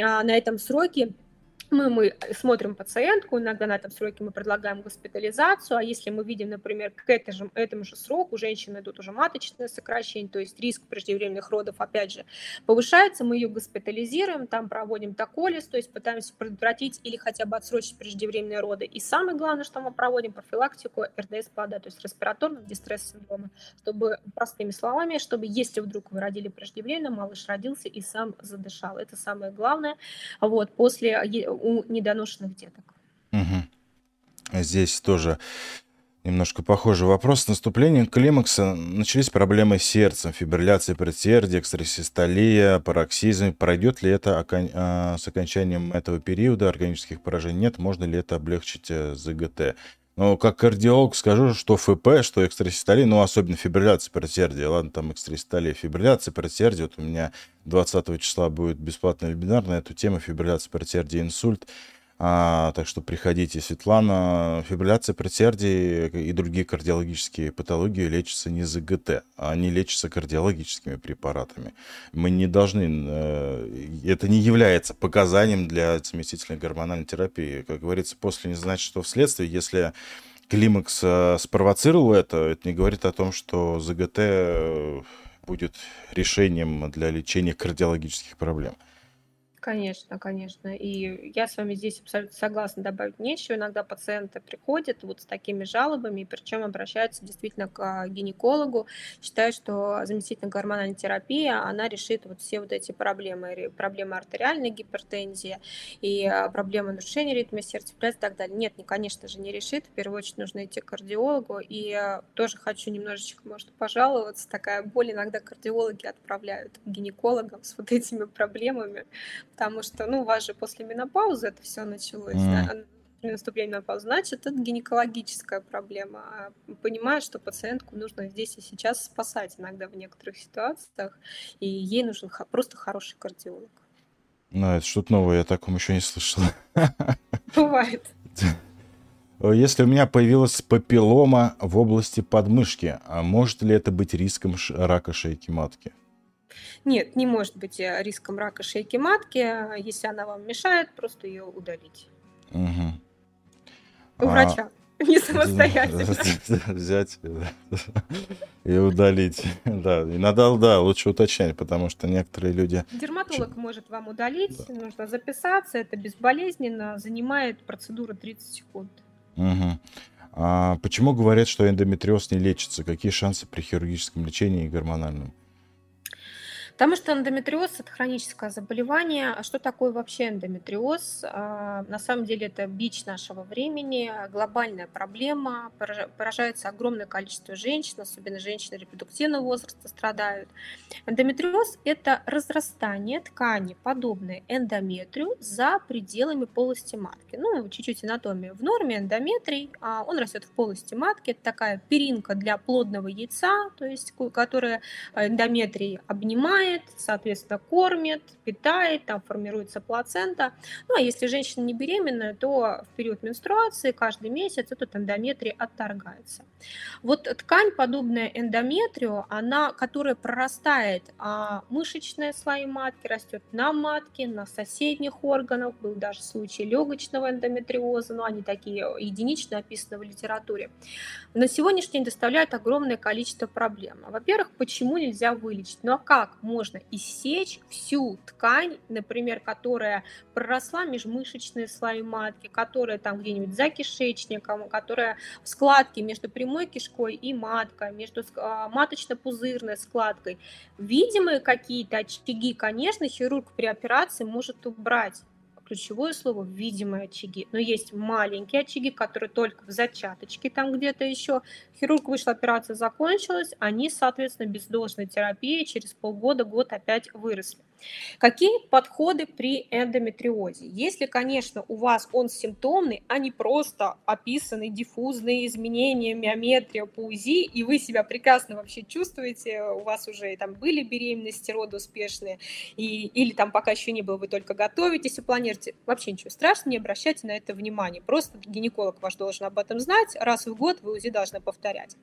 а, на этом сроке мы, мы смотрим пациентку, иногда на этом сроке мы предлагаем госпитализацию, а если мы видим, например, к этому этому же сроку у женщины идут уже маточное сокращение, то есть риск преждевременных родов, опять же, повышается, мы ее госпитализируем, там проводим токолиз, то есть пытаемся предотвратить или хотя бы отсрочить преждевременные роды. И самое главное, что мы проводим профилактику РДС-ПАДа, то есть респираторного дистресс-синдрома, чтобы, простыми словами, чтобы если вдруг вы родили преждевременно, малыш родился и сам задышал. Это самое главное. Вот, после у недоношенных деток. Угу. Здесь тоже немножко похожий вопрос. С наступлением климакса начались проблемы с сердцем, фибрилляция предсердия, экстрасистолия, пароксизм. Пройдет ли это окон... А, с окончанием этого периода органических поражений? Нет. Можно ли это облегчить э, ЗГТ? Но как кардиолог скажу, что ФП, что экстрасистолия, ну, особенно фибрилляция предсердия. Ладно, там экстрасистолия, фибрилляция предсердия. Вот у меня 20 числа будет бесплатный вебинар на эту тему. Фибрилляция предсердия, инсульт. А, так что приходите, Светлана. Фибрилляция предсердий и другие кардиологические патологии лечатся не за ГТ, а они лечатся кардиологическими препаратами. Мы не должны... Э, это не является показанием для заместительной гормональной терапии. Как говорится, после не значит, что вследствие. Если климакс э, спровоцировал это, это не говорит о том, что ЗГТ э, будет решением для лечения кардиологических проблем. Конечно, конечно. И я с вами здесь абсолютно согласна, добавить нечего. Иногда пациенты приходят вот с такими жалобами, причем обращаются действительно к а, гинекологу, считают, что заместительная гормональная терапия, она решит вот все вот эти проблемы, проблемы артериальной гипертензии и а, проблемы нарушения ритма сердца и так далее. Нет, не, конечно же, не решит. В первую очередь нужно идти к кардиологу. И а, тоже хочу немножечко, может, пожаловаться. Такая боль иногда кардиологи отправляют к гинекологам с вот этими проблемами, потому что, ну, у вас же после менопаузы это все началось, mm. да, при наступлении менопаузы, значит, это гинекологическая проблема. А понимаю, что пациентку нужно здесь и сейчас спасать иногда в некоторых ситуациях, и ей нужен просто хороший кардиолог. Ну, это что-то новое, я таком еще не слышал. Бывает. Если у меня появилась папиллома в области подмышки, а может ли это быть риском рака шейки матки? Нет, не может быть э, риском рака шейки матки. Если она вам мешает, просто ее удалить. Угу. У а... врача. Не самостоятельно. Взять и удалить. Да, иногда, да, лучше уточнять, потому что некоторые люди... Дерматолог может вам удалить, да. нужно записаться, это безболезненно, занимает процедура 30 секунд. Угу. А почему говорят, что эндометриоз не лечится? Какие шансы при хирургическом лечении и гормональном? Потому что эндометриоз – это хроническое заболевание. А что такое вообще эндометриоз? А, на самом деле это бич нашего времени, глобальная проблема. Поражается огромное количество женщин, особенно женщины репродуктивного возраста страдают. Эндометриоз – это разрастание ткани, подобной эндометрию, за пределами полости матки. Ну, чуть-чуть анатомия. В норме эндометрий, а, он растет в полости матки. Это такая перинка для плодного яйца, то есть, которая эндометрий обнимает, кормит, соответственно, кормит, питает, там формируется плацента. Ну, а если женщина не беременная, то в период менструации каждый месяц этот эндометрий отторгается. Вот ткань, подобная эндометрию, она, которая прорастает, а мышечные слои матки растет на матке, на соседних органах, был даже случай легочного эндометриоза, но они такие единично описаны в литературе, на сегодняшний день доставляет огромное количество проблем. Во-первых, почему нельзя вылечить? Ну а как можно иссечь всю ткань, например, которая проросла межмышечные слои матки, которая там где-нибудь за кишечником, которая в складке между прямой кишкой и маткой, между а, маточно-пузырной складкой. Видимые какие-то очаги, конечно, хирург при операции может убрать ключевое слово видимые очаги. Но есть маленькие очаги, которые только в зачаточке, там где-то еще. Хирург вышел, операция закончилась, они, соответственно, без должной терапии через полгода, год опять выросли. Какие подходы при эндометриозе? Если, конечно, у вас он симптомный, а не просто описанный диффузные изменения, миометрия по УЗИ, и вы себя прекрасно вообще чувствуете, у вас уже там были беременности, роды успешные, и, или там пока еще не было, вы только готовитесь и планируете, вообще ничего страшного, не обращайте на это внимания. Просто гинеколог ваш должен об этом знать, раз в год вы УЗИ должны повторять.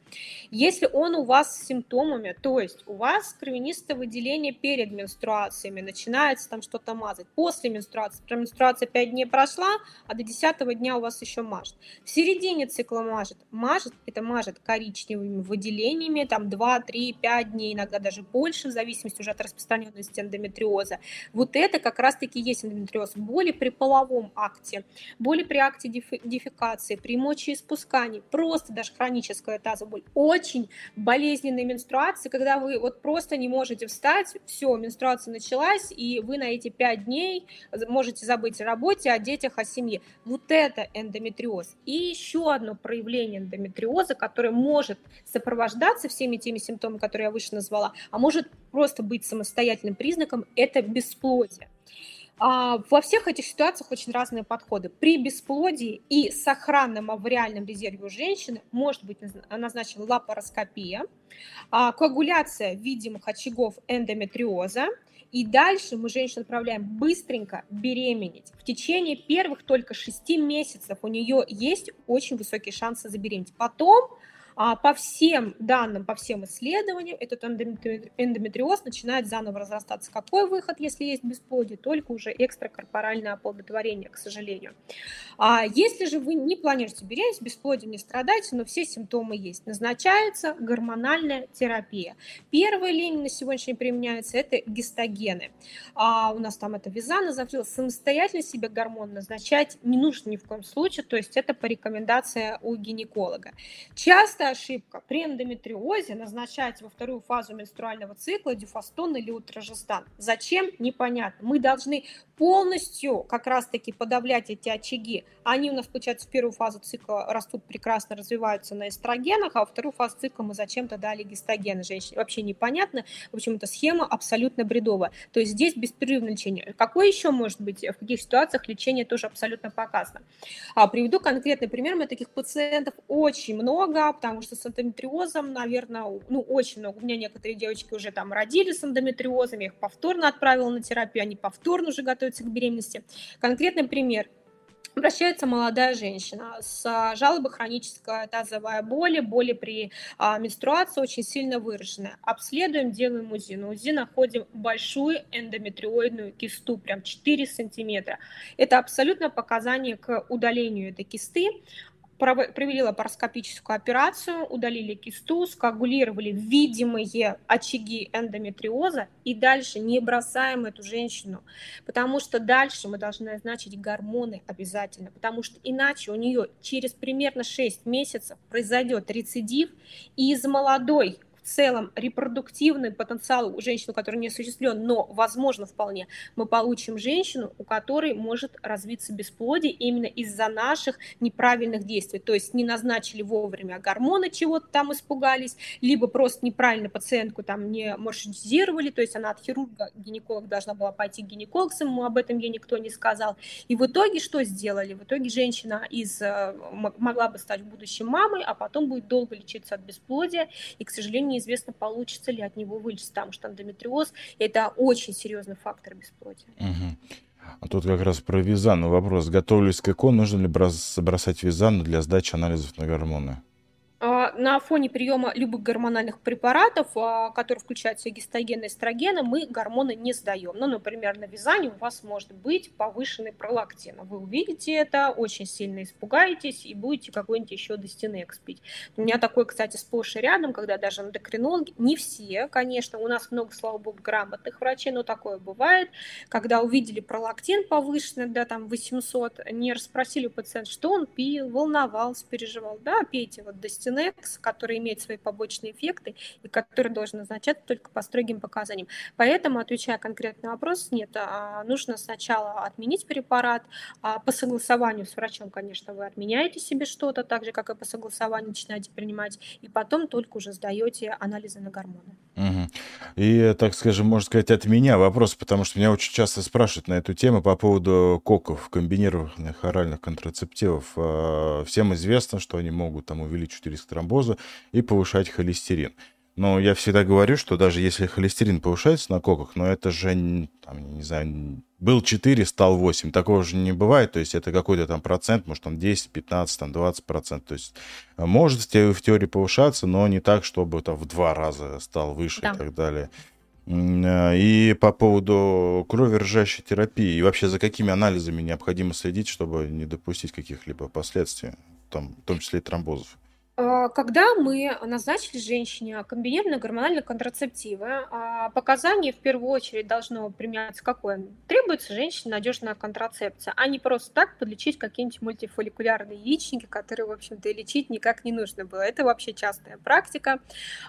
Если он у вас с симптомами, то есть у вас кровянистое выделение перед менструацией, менструациями, начинается там что-то мазать. После менструации, прям менструация 5 дней прошла, а до 10 дня у вас еще мажет. В середине цикла мажет. Мажет, это мажет коричневыми выделениями, там 2, 3, 5 дней, иногда даже больше, в зависимости уже от распространенности эндометриоза. Вот это как раз-таки есть эндометриоз. Боли при половом акте, боли при акте дефекации, при мочеиспускании, просто даже хроническая тазоболь. Очень болезненные менструации, когда вы вот просто не можете встать, все, менструация началась, началась, и вы на эти пять дней можете забыть о работе, о детях, о семье. Вот это эндометриоз. И еще одно проявление эндометриоза, которое может сопровождаться всеми теми симптомами, которые я выше назвала, а может просто быть самостоятельным признаком, это бесплодие. А, во всех этих ситуациях очень разные подходы. При бесплодии и сохранном авариальном резерве у женщины может быть назначена лапароскопия, а, коагуляция видимых очагов эндометриоза – и дальше мы женщину отправляем быстренько беременеть. В течение первых только 6 месяцев у нее есть очень высокие шансы забеременеть. Потом а по всем данным, по всем исследованиям, этот эндометриоз начинает заново разрастаться. Какой выход, если есть бесплодие? Только уже экстракорпоральное оплодотворение, к сожалению. А если же вы не планируете беременность, бесплодием не страдаете, но все симптомы есть, назначается гормональная терапия. Первая линия на сегодняшний день применяется – это гистогены. А у нас там это визана, завтра самостоятельно себе гормон назначать не нужно ни в коем случае, то есть это по рекомендации у гинеколога. Часто Частая ошибка при эндометриозе назначать во вторую фазу менструального цикла дюфастон или утрожестан. Зачем? Непонятно. Мы должны полностью как раз-таки подавлять эти очаги. Они у нас, получается, в первую фазу цикла растут прекрасно, развиваются на эстрогенах, а во вторую фазу цикла мы зачем-то дали гистогены женщине. Вообще непонятно. В общем, эта схема абсолютно бредовая. То есть здесь беспрерывное лечение. Какое еще может быть, в каких ситуациях лечение тоже абсолютно показано? А, приведу конкретный пример. У меня таких пациентов очень много, потому что с эндометриозом, наверное, ну, очень много. У меня некоторые девочки уже там родили с эндометриозом, я их повторно отправила на терапию, они повторно уже готовятся к беременности. Конкретный пример. Обращается молодая женщина с а, жалобой хроническая тазовая боли, боли при а, менструации очень сильно выраженная. Обследуем, делаем УЗИ. На УЗИ находим большую эндометриоидную кисту, прям 4 сантиметра. Это абсолютно показание к удалению этой кисты провели лапароскопическую операцию, удалили кисту, скоагулировали видимые очаги эндометриоза и дальше не бросаем эту женщину, потому что дальше мы должны назначить гормоны обязательно, потому что иначе у нее через примерно 6 месяцев произойдет рецидив, и из молодой в целом репродуктивный потенциал у женщины, который не осуществлен, но возможно вполне, мы получим женщину, у которой может развиться бесплодие именно из-за наших неправильных действий. То есть не назначили вовремя гормоны, чего-то там испугались, либо просто неправильно пациентку там не маршрутизировали, то есть она от хирурга, гинеколог должна была пойти к гинекологу, ему об этом ей никто не сказал. И в итоге что сделали? В итоге женщина из, э, могла бы стать в будущем мамой, а потом будет долго лечиться от бесплодия, и, к сожалению, неизвестно, получится ли от него вылечить, потому что эндометриоз – это очень серьезный фактор бесплодия. Угу. А тут как раз про визану вопрос. Готовлюсь к ЭКО, нужно ли бросать визану для сдачи анализов на гормоны? На фоне приема любых гормональных препаратов, а, которые включают в себя гистогены и эстрогены, мы гормоны не сдаем. Ну, например, на вязании у вас может быть повышенный пролактин. Вы увидите это, очень сильно испугаетесь и будете какой-нибудь еще Достинекс пить. У меня такой, кстати, сплошь и рядом, когда даже эндокринологи, не все, конечно, у нас много, слава богу, грамотных врачей, но такое бывает, когда увидели пролактин повышенный, да, там 800, не расспросили пациента, что он пил, волновался, переживал. Да, пейте вот Достинекс, который имеет свои побочные эффекты и который должен назначаться только по строгим показаниям. Поэтому, отвечая конкретно на вопрос, нет, а, нужно сначала отменить препарат, а по согласованию с врачом, конечно, вы отменяете себе что-то, так же, как и по согласованию начинаете принимать, и потом только уже сдаете анализы на гормоны. Угу. И, так скажем, можно сказать, от меня вопрос, потому что меня очень часто спрашивают на эту тему по поводу коков, комбинированных оральных контрацептивов. А, всем известно, что они могут там увеличить риск тромбоза и повышать холестерин. Но я всегда говорю, что даже если холестерин повышается на коках, но это же, там, не знаю, был 4, стал 8. Такого же не бывает. То есть это какой-то там процент, может там 10, 15, там 20 процентов. То есть э, может в теории повышаться, но не так, чтобы там в два раза стал выше да. и так далее. Э, и по поводу крови ржащей терапии, и вообще за какими анализами необходимо следить, чтобы не допустить каких-либо последствий, там, в том числе и тромбозов? А, когда мы назначили женщине комбинированные гормональные контрацептивы, а, показания в первую очередь должно применяться какое? Требуется женщине надежная контрацепция, а не просто так подлечить какие-нибудь мультифолликулярные яичники, которые, в общем-то, и лечить никак не нужно было. Это вообще частая практика.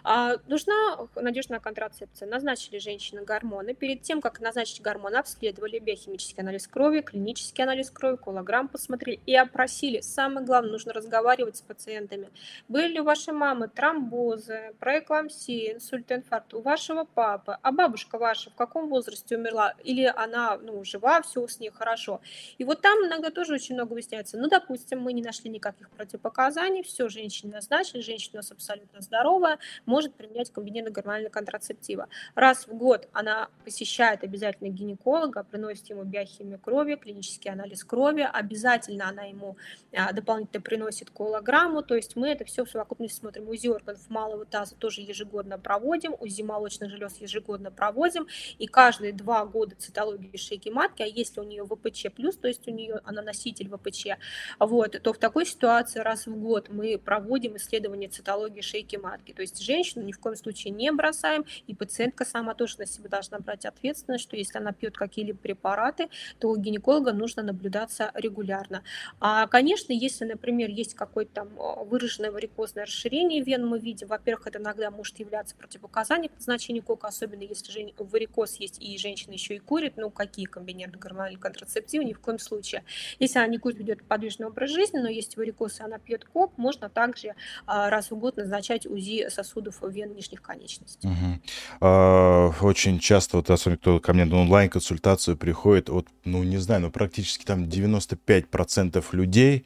А, нужна надежная контрацепция. Назначили женщине гормоны. Перед тем, как назначить гормоны, обследовали биохимический анализ крови, клинический анализ крови, колограмм посмотрели и опросили. Самое главное, нужно разговаривать с пациентами были ли у вашей мамы тромбозы, проэклампсия, инсульт, инфаркт у вашего папы? А бабушка ваша в каком возрасте умерла? Или она ну, жива, все с ней хорошо? И вот там иногда тоже очень много выясняется. Ну, допустим, мы не нашли никаких противопоказаний, все, женщине назначили, женщина у нас абсолютно здоровая, может применять комбинированные гормональные контрацептивы. Раз в год она посещает обязательно гинеколога, приносит ему биохимию крови, клинический анализ крови, обязательно она ему а, дополнительно приносит колограмму, то есть мы это это все в совокупности смотрим. УЗИ органов малого таза тоже ежегодно проводим, УЗИ молочных желез ежегодно проводим, и каждые два года цитологии шейки матки, а если у нее ВПЧ плюс, то есть у нее она носитель ВПЧ, вот, то в такой ситуации раз в год мы проводим исследование цитологии шейки матки. То есть женщину ни в коем случае не бросаем, и пациентка сама тоже на себя должна брать ответственность, что если она пьет какие-либо препараты, то у гинеколога нужно наблюдаться регулярно. А, конечно, если, например, есть какой-то там э, выраженный варикозное расширение вен мы видим. Во-первых, это иногда может являться противопоказанием к назначению кока, особенно если варикоз есть и женщина еще и курит. Ну, какие комбинированные гормональные контрацептивы? Ни в коем случае. Если она не курит, ведет подвижный образ жизни, но есть варикоз, и она пьет кок, можно также а, раз в год назначать УЗИ сосудов вен нижних конечностей. Угу. Очень часто, вот особенно кто ко мне на онлайн-консультацию приходит, вот, ну, не знаю, ну, практически там 95% людей,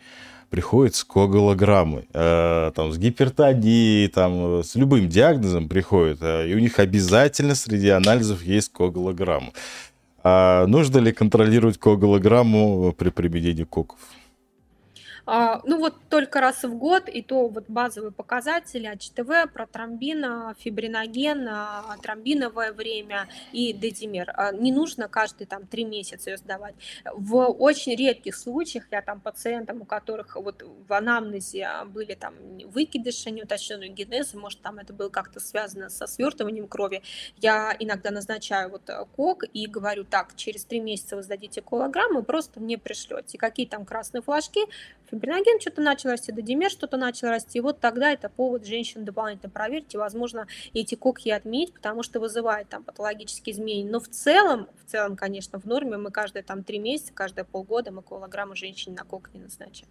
приходят с коголограммой, э, там, с гипертонией, там, с любым диагнозом приходят, э, и у них обязательно среди анализов есть коголограмма. А нужно ли контролировать коголограмму при применении коков? А, ну вот только раз в год, и то вот базовые показатели АЧТВ, протромбин, фибриноген, а, тромбиновое время и дезимер. А, не нужно каждые там три месяца ее сдавать. В очень редких случаях я там пациентам, у которых вот в анамнезе были там выкидыши, неуточненный генез, может там это было как-то связано со свертыванием крови, я иногда назначаю вот э, КОК и говорю, так, через три месяца вы сдадите колограмму, просто мне пришлете. Какие там красные флажки, фибриноген что-то начал расти, додимер что-то начал расти, и вот тогда это повод женщин дополнительно проверить, и, возможно, эти коки отменить, потому что вызывает там патологические изменения. Но в целом, в целом, конечно, в норме мы каждые там три месяца, каждые полгода мы килограммы женщине на кок назначаем.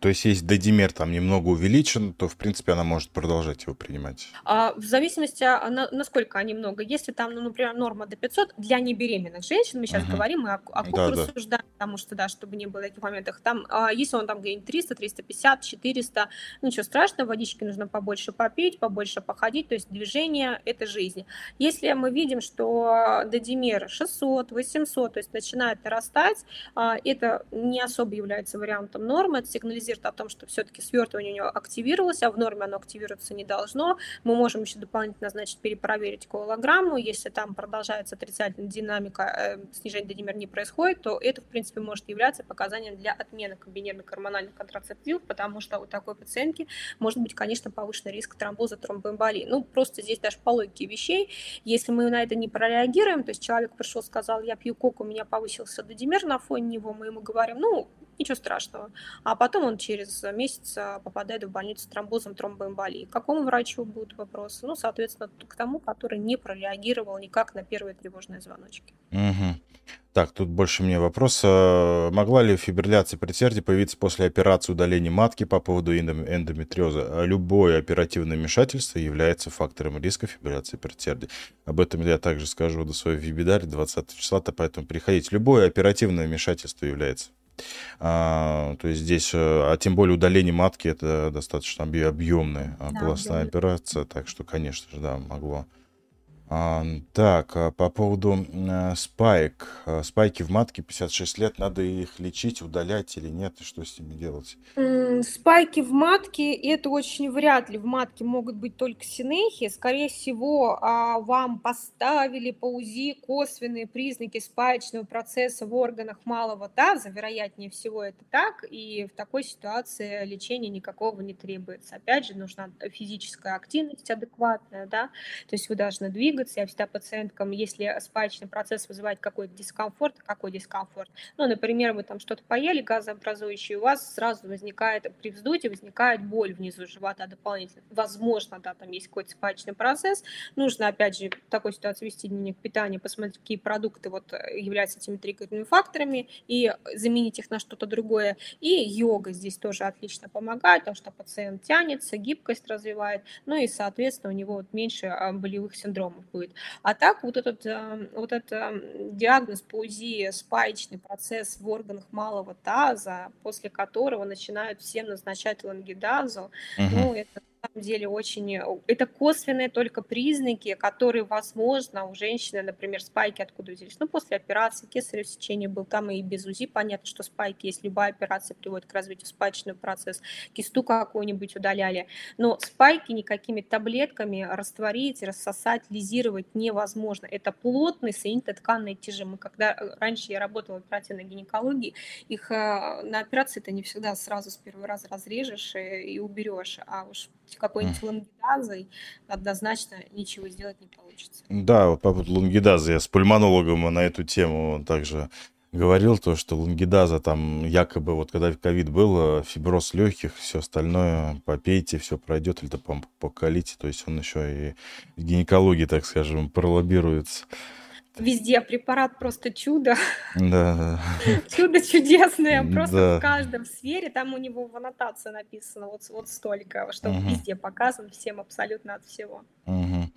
То есть, если додимер там немного увеличен, то, в принципе, она может продолжать его принимать. А, в зависимости, а, на, насколько они много. Если там, ну, например, норма до 500 для небеременных женщин, мы сейчас угу. говорим, мы о, о да, рассуждаем, да. потому что, да, чтобы не было таких моментов. Там, а, если он там где-нибудь 300, 350, 400, ну, ничего страшного, водички нужно побольше попить, побольше походить, то есть движение – это жизнь. Если мы видим, что додимер 600, 800, то есть начинает нарастать, а, это не особо является вариантом нормы, сигнализирует о том, что все-таки свертывание у него активировалось, а в норме оно активироваться не должно. Мы можем еще дополнительно, значит, перепроверить коалограмму. Если там продолжается отрицательная динамика, э, снижение додимер не происходит, то это, в принципе, может являться показанием для отмены комбинированных гормональных контрацептивов, потому что у такой пациентки может быть, конечно, повышенный риск тромбоза, тромбоэмболии. Ну, просто здесь даже по логике вещей, если мы на это не прореагируем, то есть человек пришел, сказал, я пью кок, у меня повысился додимер на фоне него, мы ему говорим, ну, ничего страшного. А потом он через месяц а, попадает в больницу с тромбозом, тромбоэмболией. К какому врачу будут вопросы? Ну, соответственно, к тому, который не прореагировал никак на первые тревожные звоночки. Угу. Так, тут больше мне вопрос. А, могла ли фибрилляция предсердия появиться после операции удаления матки по поводу эндометриоза? Любое оперативное вмешательство является фактором риска фибрилляции предсердия. Об этом я также скажу до своего вебинаре 20 числа, то поэтому приходите. Любое оперативное вмешательство является. А, то есть здесь, э, а тем более удаление матки, это достаточно объемная да, полостная операция, так что, конечно же, да, могло а, так, а по поводу э, спайк. А, спайки в матке 56 лет, надо их лечить, удалять или нет, и что с ними делать? Спайки в матке, это очень вряд ли в матке могут быть только синехи. Скорее всего, вам поставили по УЗИ косвенные признаки спаечного процесса в органах малого таза. Вероятнее всего это так, и в такой ситуации лечения никакого не требуется. Опять же, нужна физическая активность адекватная, да, то есть вы должны двигаться, двигаться. Я всегда пациенткам, если спаечный процесс вызывает какой-то дискомфорт, какой дискомфорт? Ну, например, вы там что-то поели газообразующее, у вас сразу возникает, при вздутии возникает боль внизу живота дополнительно. Возможно, да, там есть какой-то спаечный процесс. Нужно, опять же, в такой ситуации вести дневник питания, посмотреть, какие продукты вот являются этими триггерными факторами и заменить их на что-то другое. И йога здесь тоже отлично помогает, потому что пациент тянется, гибкость развивает, ну и, соответственно, у него вот меньше а, болевых синдромов будет. А так вот этот, эм, вот этот диагноз по УЗИ спаечный процесс в органах малого таза, после которого начинают всем назначать лангидазу, угу. ну, это самом деле очень... Э, это косвенные только признаки, которые, возможно, у женщины, например, спайки откуда взялись. Ну, после операции, кесарево сечение был, там и без УЗИ понятно, что спайки, если любая операция приводит к развитию спаечного процесса, кисту какую-нибудь удаляли. Но спайки никакими таблетками растворить, рассосать, лизировать невозможно. Это плотные соединительно-тканные тяжи. Мы когда э, раньше я работала в оперативной гинекологии, их э, на операции ты не всегда сразу с первого раза разрежешь и уберешь, а уж какой-нибудь лангидазой, однозначно ничего сделать не получится. Да, вот по поводу лангидазы, я с пульмонологом на эту тему также говорил, то, что лангидаза там якобы, вот когда ковид был, э, фиброз легких, все остальное попейте, все пройдет, или то покалите, то есть он еще и в гинекологии, так скажем, пролоббируется везде препарат просто чудо. Да. Чудо чудесное, просто да. в каждом сфере. Там у него в аннотации написано вот, вот столько, что угу. везде показан всем абсолютно от всего. Угу.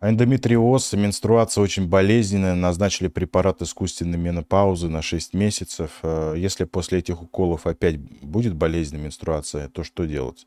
Эндометриоз, менструация очень болезненная. Назначили препарат искусственной менопаузы на 6 месяцев. Э, если после этих уколов опять будет болезненная менструация, то что делать?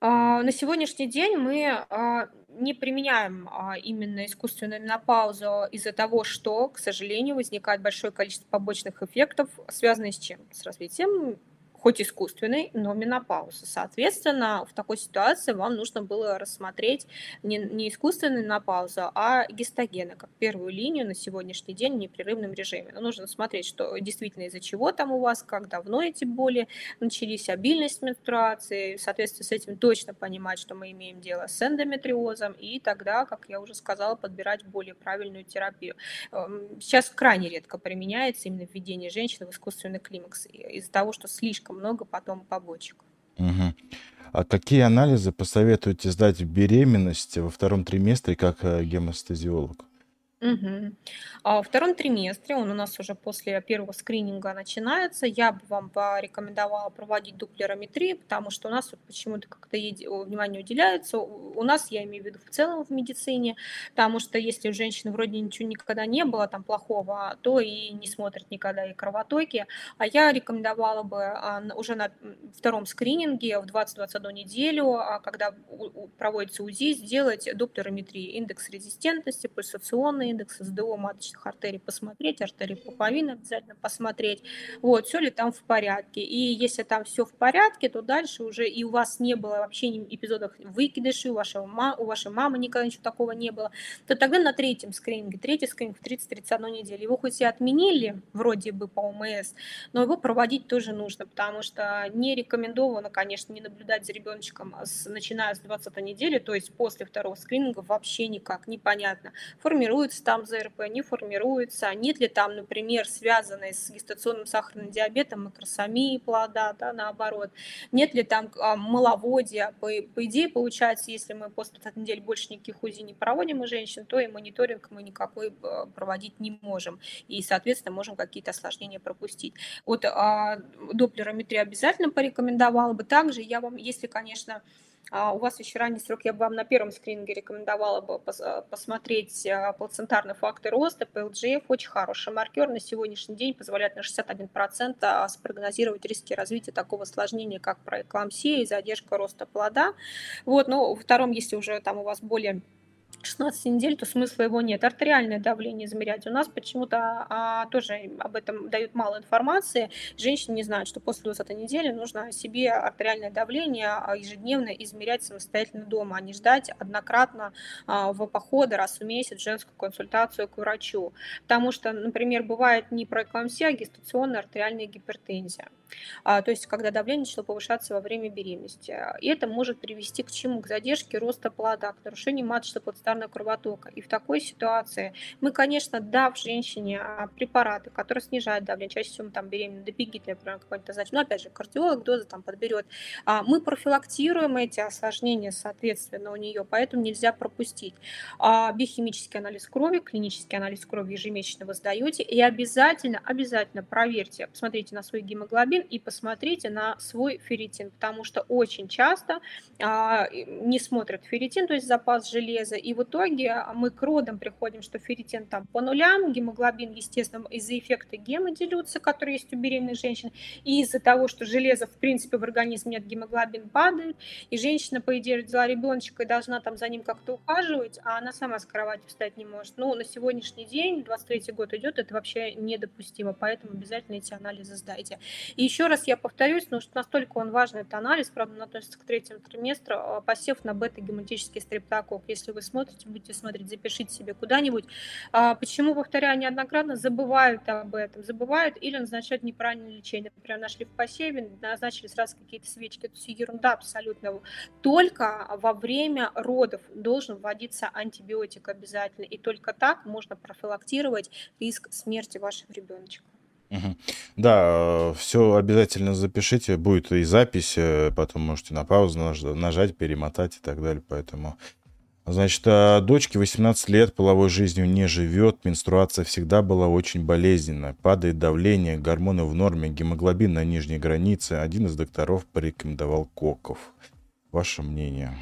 А, на сегодняшний день мы а, не применяем а, именно искусственную менопаузу из-за того, что, к сожалению, возникает большое количество побочных эффектов, связанных с чем? С развитием хоть искусственной, но менопаузы. Соответственно, в такой ситуации вам нужно было рассмотреть не, не искусственную менопаузу, а гистогены, как первую линию на сегодняшний день в непрерывном режиме. Но нужно смотреть, что действительно из-за чего там у вас, как давно эти боли начались, обильность менструации, соответственно, с этим точно понимать, что мы имеем дело с эндометриозом, и тогда, как я уже сказала, подбирать более правильную терапию. Эм, сейчас крайне редко применяется именно введение женщины в искусственный климакс из-за того, что слишком слишком много потом побочек. Угу. А какие анализы посоветуете сдать в беременности во втором триместре как э, гемостазиолог? Мгм. А во втором триместре, он у нас уже после первого скрининга начинается, я бы вам порекомендовала проводить дуплерометрию, потому что у нас вот почему-то как-то внимание уделяется. У нас, я имею в виду в целом в медицине, потому что если у женщины вроде ничего никогда не было там плохого, то и не смотрят никогда и кровотоки. А я рекомендовала бы а, уже на втором скрининге в 20-21 неделю, а, когда проводится УЗИ, сделать дуплерометрию, индекс резистентности, пульсационные индекс СДО маточных артерий посмотреть, артерии пуповины обязательно посмотреть, вот, все ли там в порядке. И если там все в порядке, то дальше уже и у вас не было вообще эпизодов выкидышей, у, вашего, у вашей мамы никогда ничего такого не было, то тогда на третьем скрининге, третий скрининг в 30-31 неделю, его хоть и отменили, вроде бы по ОМС, но его проводить тоже нужно, потому что не рекомендовано, конечно, не наблюдать за ребеночком, с, начиная с 20 недели, то есть после второго скрининга вообще никак, непонятно, формируется там ЗРП, не формируется, нет ли там, например, связанной с гестационным сахарным диабетом макросомии плода, да, наоборот, нет ли там а, маловодия, по, по идее, получается, если мы после 20 недель больше никаких УЗИ не проводим у женщин, то и мониторинг мы никакой а, проводить не можем, и, соответственно, можем какие-то осложнения пропустить. Вот а, доплерометрия обязательно порекомендовала бы. Также я вам, если, конечно, а, у вас еще ранний срок, я бы вам на первом скрининге рекомендовала бы а, посмотреть а, плацентарный фактор роста, PLGF, очень хороший маркер, на сегодняшний день позволяет на 61% спрогнозировать риски развития такого осложнения, как проэклампсия и задержка роста плода. Вот, но во втором, если уже там у вас более 16 недель, то смысла его нет. Артериальное давление измерять у нас почему-то а, тоже об этом дают мало информации. Женщины не знают, что после 20 недели нужно себе артериальное давление а, ежедневно измерять самостоятельно дома, а не ждать однократно а, в походы раз в месяц женскую консультацию к врачу. Потому что, например, бывает не проэклампсия, а гестационная артериальная гипертензия. А, то есть когда давление начало повышаться во время беременности. И это может привести к чему? К задержке роста плода, к нарушению маточно-плацентарного кровотока. И в такой ситуации мы, конечно, дав женщине а, препараты, которые снижают давление, чаще всего мы там беременны добегит, например, какой-то значит, но опять же, кардиолог дозы там подберет. А, мы профилактируем эти осложнения, соответственно, у нее, поэтому нельзя пропустить. Биохимический анализ крови, клинический анализ крови ежемесячно вы сдаете, и обязательно, обязательно проверьте, посмотрите на свой гемоглобин, ферритин и посмотрите на свой ферритин, потому что очень часто а, не смотрят ферритин, то есть запас железа, и в итоге мы к родам приходим, что ферритин там по нулям, гемоглобин, естественно, из-за эффекта гемодилюции, который есть у беременных женщин, и из-за того, что железа, в принципе, в организме нет, гемоглобин падает, и женщина, по идее, родила ребеночка и должна там за ним как-то ухаживать, а она сама с кровати встать не может. Ну, на сегодняшний день, 23 год идет, это вообще недопустимо, поэтому обязательно эти анализы сдайте. И еще раз я повторюсь, потому что настолько он важный, этот анализ, правда, он относится к третьему триместру, а, посев на бета-гематический стрептокок. Если вы смотрите, будете смотреть, запишите себе куда-нибудь. А, почему, повторяю неоднократно, забывают об этом, забывают или назначают неправильное лечение. Например, нашли в посеве, назначили сразу какие-то свечки. Это все ерунда абсолютно. Только во время родов должен вводиться антибиотик обязательно, и только так можно профилактировать риск смерти вашего ребеночка. Да, все обязательно запишите, будет и запись, э, потом можете на паузу нажать, перемотать и так далее, поэтому... Значит, а дочке 18 лет, половой жизнью не живет, менструация всегда была очень болезненная, падает давление, гормоны в норме, гемоглобин на нижней границе. Один из докторов порекомендовал коков. Ваше мнение?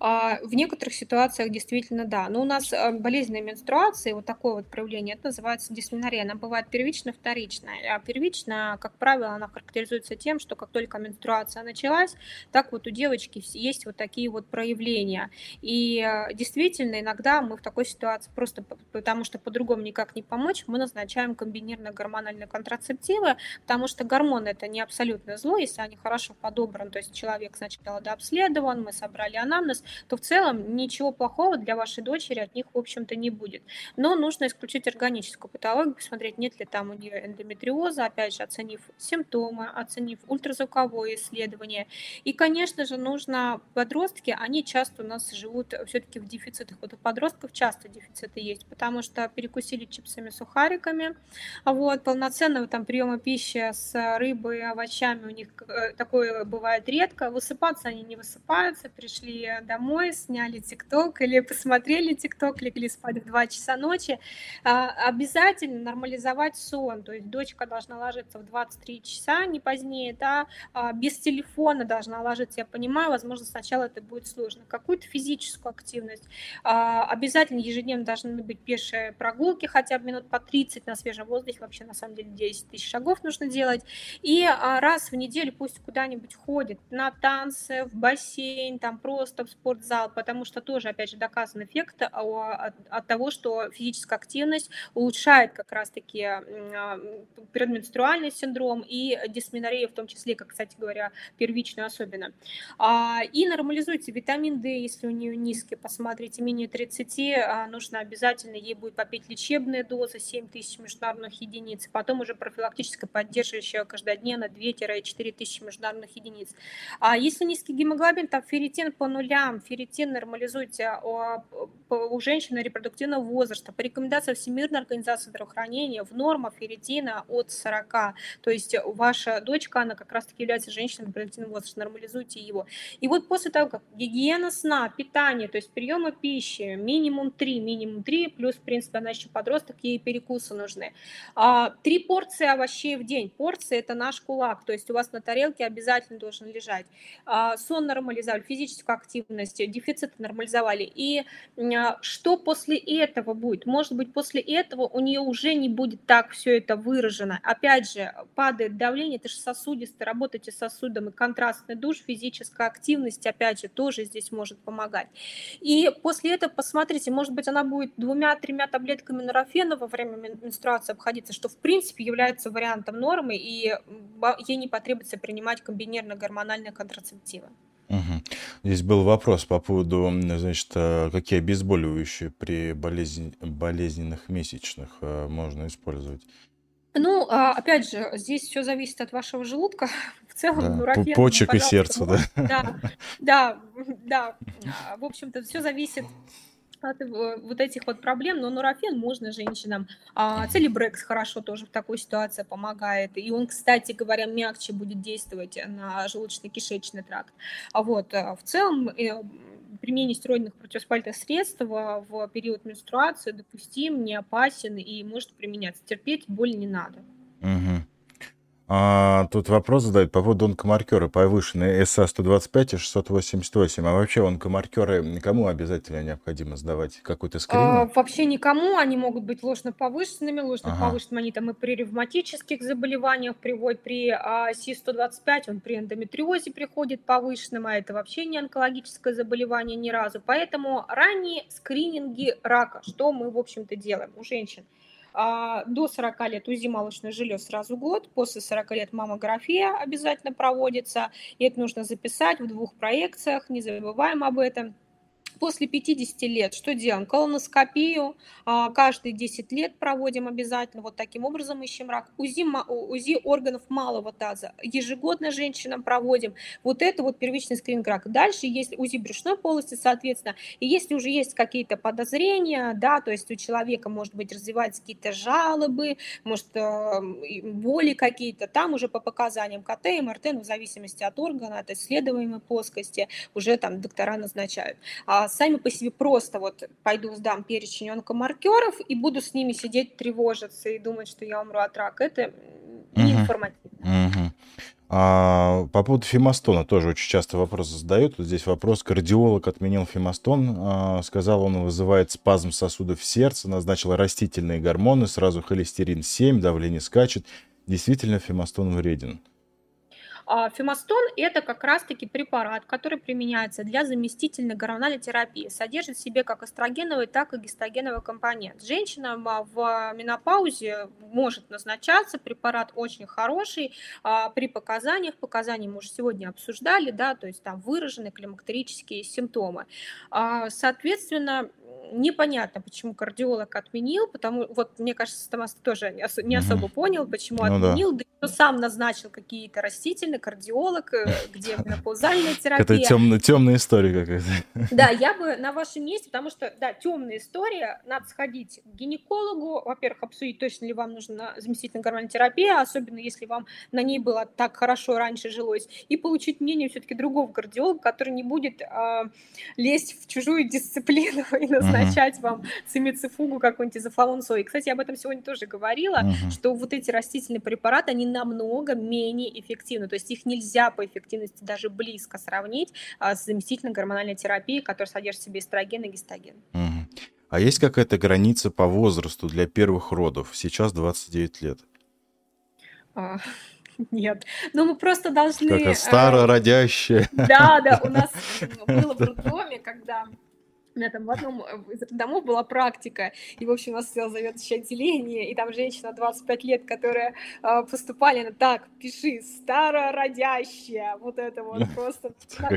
А, в некоторых ситуациях действительно да. Но у нас а, болезненная менструация, вот такое вот проявление, это называется дисменория. Она бывает первичная, вторичная. А первичная, как правило, она характеризуется тем, что как только менструация началась, так вот у девочки есть вот такие вот проявления. И а, действительно, иногда мы в такой ситуации просто потому что по-другому никак не помочь, мы назначаем комбинированные гормональные контрацептивы, потому что гормоны это не абсолютно зло, если они хорошо подобраны, то есть человек сначала дообследован, мы собрали анамнез, то в целом ничего плохого для вашей дочери от них, в общем-то, не будет. Но нужно исключить органическую патологию, посмотреть, нет ли там у нее эндометриоза, опять же, оценив симптомы, оценив ультразвуковое исследование. И, конечно же, нужно подростки, они часто у нас живут все-таки в дефицитах. Вот у подростков часто дефициты есть, потому что перекусили чипсами, сухариками, вот, полноценного там приема пищи с рыбой, овощами у них э, такое бывает редко. Высыпаться они не высыпаются, пришли домой, сняли ТикТок или посмотрели ТикТок, легли спать в 2 часа ночи, а, обязательно нормализовать сон, то есть дочка должна ложиться в 23 часа, не позднее, да, а, без телефона должна ложиться, я понимаю, возможно, сначала это будет сложно, какую-то физическую активность, а, обязательно ежедневно должны быть пешие прогулки, хотя бы минут по 30 на свежем воздухе, вообще на самом деле 10 тысяч шагов нужно делать, и раз в неделю пусть куда-нибудь ходит на танцы, в бассейн, там просто в спортзал, потому что тоже, опять же, доказан эффект от, от того, что физическая активность улучшает как раз-таки а, предменструальный синдром и дисменорею в том числе, как, кстати говоря, первичную особенно. А, и нормализуйте витамин D, если у нее низкий, посмотрите, менее 30, а, нужно обязательно ей будет попить лечебные дозы, 7 тысяч международных единиц, потом уже профилактическая поддерживающая каждодневно 2-4 тысячи международных единиц. А если низкий гемоглобин, там ферритин по нулям, ферритин нормализуйте у женщины репродуктивного возраста. По рекомендациям Всемирной организации здравоохранения в норма ферритина от 40. То есть ваша дочка, она как раз-таки является женщиной репродуктивного возраста, нормализуйте его. И вот после того, как гигиена сна, питание, то есть приема пищи, минимум 3, минимум 3, плюс, в принципе, она еще подросток, ей перекусы нужны. А, три порции овощей в день. Порции – это наш кулак, то есть у вас на тарелке обязательно должен лежать. А, сон нормализовали, физическую активность, дефицит нормализовали. И а, что после этого будет? Может быть, после этого у нее уже не будет так все это выражено. Опять же, падает давление, это же сосудистый, работаете с сосудом, и контрастный душ, физическая активность, опять же, тоже здесь может помогать. И после этого посмотрите, может быть, она будет двумя-тремя таблетками норофена во время менструации обходиться, что в принципе является вариантом нормы, и ей не потребуется принимать комбинированно-гормональные контрацептивы. Угу. Здесь был вопрос по поводу, значит, э, какие обезболивающие при болезнь, болезненных месячных э, можно использовать. Ну, а, опять же, здесь все зависит от вашего желудка. В целом, да. нурофен, Почек и сердца, да? Да, да, да. В общем-то, все зависит от вот этих вот проблем, но нурофен можно женщинам. А, целебрекс хорошо тоже в такой ситуации помогает. И он, кстати говоря, мягче будет действовать на желудочно-кишечный тракт. А вот э, в целом э, применение стероидных противовоспалительных средств в период менструации допустим, не опасен и может применяться. Терпеть боль не надо. Угу. А, тут вопрос задают по поводу онкомаркера повышенные СА-125 и 688. А вообще онкомаркеры никому обязательно необходимо сдавать какой-то скрининг? А, вообще никому. Они могут быть ложно повышенными. Ложно ага. повышенными они там и при ревматических заболеваниях приводят. При а, СИ-125 он при эндометриозе приходит повышенным, а это вообще не онкологическое заболевание ни разу. Поэтому ранние скрининги рака, что мы, в общем-то, делаем у женщин – а, до 40 лет УЗИ молочных желез сразу год, после 40 лет маммография обязательно проводится, и это нужно записать в двух проекциях, не забываем об этом. После 50 лет что делаем? Колоноскопию а, каждые 10 лет проводим обязательно. Вот таким образом ищем рак. УЗИ, УЗИ органов малого таза ежегодно женщинам проводим. Вот это вот первичный скрининг рака. Дальше есть УЗИ брюшной полости, соответственно. И если уже есть какие-то подозрения, да, то есть у человека, может быть, развиваются какие-то жалобы, может, э, боли какие-то, там уже по показаниям КТ, МРТ, ну, в зависимости от органа, от исследуемой плоскости, уже там доктора назначают. А сами по себе просто вот пойду сдам перечень онкомаркеров и буду с ними сидеть, тревожиться и думать, что я умру от рака. Это не угу. информативно. Угу. А, по поводу фемостона тоже очень часто вопросы задают. Вот здесь вопрос. Кардиолог отменил фемостон. А, сказал, он вызывает спазм сосудов сердца, назначил растительные гормоны, сразу холестерин 7, давление скачет. Действительно, фемостон вреден. А, фемостон – это как раз-таки препарат, который применяется для заместительной гормональной терапии. Содержит в себе как эстрогеновый, так и гистогеновый компонент. Женщинам а, в менопаузе может назначаться. Препарат очень хороший. А, при показаниях, показания мы уже сегодня обсуждали, да, то есть там выражены климактерические симптомы. Соответственно, непонятно, почему кардиолог отменил, потому вот мне кажется, Томас тоже не, ос- не особо угу. понял, почему ну, отменил, да. да сам назначил какие-то растительные, кардиолог, э, где менопаузальная терапия. Это темная, темная история какая-то. Да, я бы на вашем месте, потому что, да, темная история, надо сходить к гинекологу, во-первых, обсудить, точно ли вам нужна заместительная гормональная терапия, особенно если вам на ней было так хорошо раньше жилось, и получить мнение все-таки другого кардиолога, который не будет э, лезть в чужую дисциплину и назначать назначать вам цимицифугу, какой-нибудь изофлавон сои. Кстати, я об этом сегодня тоже говорила, что вот эти растительные препараты, они намного менее эффективны. То есть их нельзя по эффективности даже близко сравнить а, с заместительной гормональной терапией, которая содержит в себе эстроген и гистоген. А есть какая-то граница по возрасту для первых родов? Сейчас 29 лет. А, Нет, но мы просто должны... Как старородящая. Да, да, у нас было в роддоме, когда у меня там в одном из домов была практика, и, в общем, у нас стоял заведующее отделение, и там женщина 25 лет, которая э, поступали, она так, пиши, старородящая, вот это вот просто.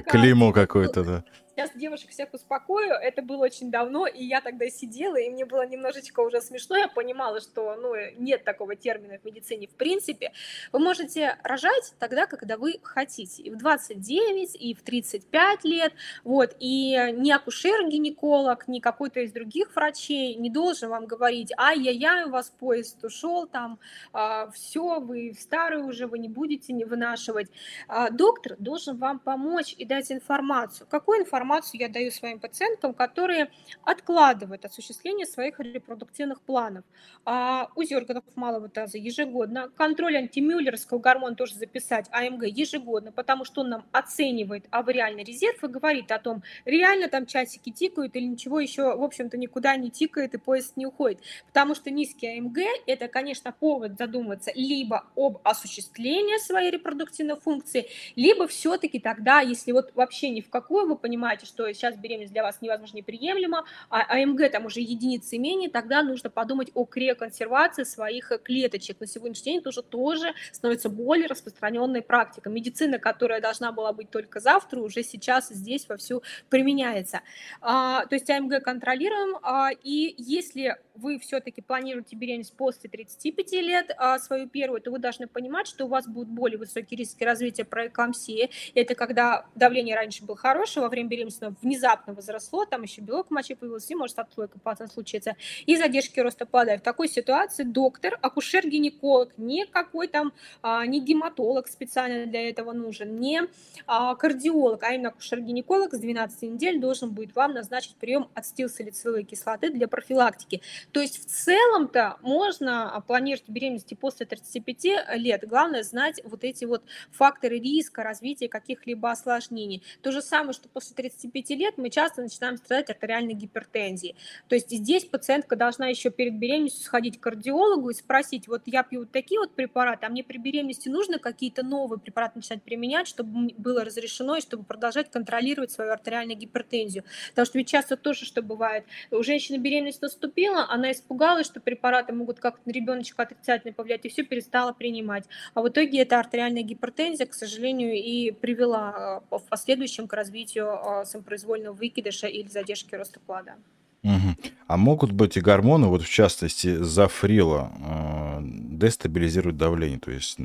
Клеймо какое-то, да. Сейчас девушек всех успокою, это было очень давно, и я тогда сидела, и мне было немножечко уже смешно, я понимала, что ну, нет такого термина в медицине в принципе. Вы можете рожать тогда, когда вы хотите, и в 29, и в 35 лет, вот, и ни акушер-гинеколог, ни какой-то из других врачей не должен вам говорить, ай-яй-яй, у вас поезд ушел, там, а, все, вы старые уже, вы не будете не вынашивать. А, доктор должен вам помочь и дать информацию. Какую информацию? Информацию я даю своим пациенткам, которые откладывают осуществление своих репродуктивных планов. А УЗИ органов малого таза ежегодно, контроль антимюллеровского гормона тоже записать, АМГ ежегодно, потому что он нам оценивает авариальный резерв и говорит о том, реально там часики тикают или ничего еще, в общем-то, никуда не тикает и поезд не уходит. Потому что низкий АМГ – это, конечно, повод задуматься либо об осуществлении своей репродуктивной функции, либо все-таки тогда, если вот вообще ни в какую вы понимаете, понимаете, что сейчас беременность для вас невозможно неприемлема, а АМГ там уже единицы менее, тогда нужно подумать о криоконсервации своих клеточек. На сегодняшний день это уже тоже становится более распространенной практикой. Медицина, которая должна была быть только завтра, уже сейчас здесь вовсю применяется. А, то есть АМГ контролируем, а, и если вы все-таки планируете беременность после 35 лет а, свою первую, то вы должны понимать, что у вас будут более высокие риски развития проэклампсии. Это когда давление раньше было хорошее, во время беременности внезапно возросло, там еще белок в моче появился, и может отслойка патон случиться, и задержки роста плода. В такой ситуации доктор, акушер-гинеколог, не какой там, а, не гематолог специально для этого нужен, не а, кардиолог, а именно акушер-гинеколог с 12 недель должен будет вам назначить прием ацетилсалициловой кислоты для профилактики. То есть в целом-то можно планировать беременность после 35 лет. Главное знать вот эти вот факторы риска развития каких-либо осложнений. То же самое, что после 35 лет мы часто начинаем страдать артериальной гипертензией. То есть здесь пациентка должна еще перед беременностью сходить к кардиологу и спросить, вот я пью вот такие вот препараты, а мне при беременности нужно какие-то новые препараты начать применять, чтобы было разрешено и чтобы продолжать контролировать свою артериальную гипертензию. Потому что ведь часто тоже, что бывает, у женщины беременность наступила, она испугалась, что препараты могут как-то на ребеночка отрицательно повлиять, и все перестала принимать. А в итоге эта артериальная гипертензия, к сожалению, и привела э, в последующем к развитию э, самопроизвольного выкидыша или задержки роста плода. Угу. А могут быть и гормоны, вот в частности зафрила, э, дестабилизируют давление. То есть,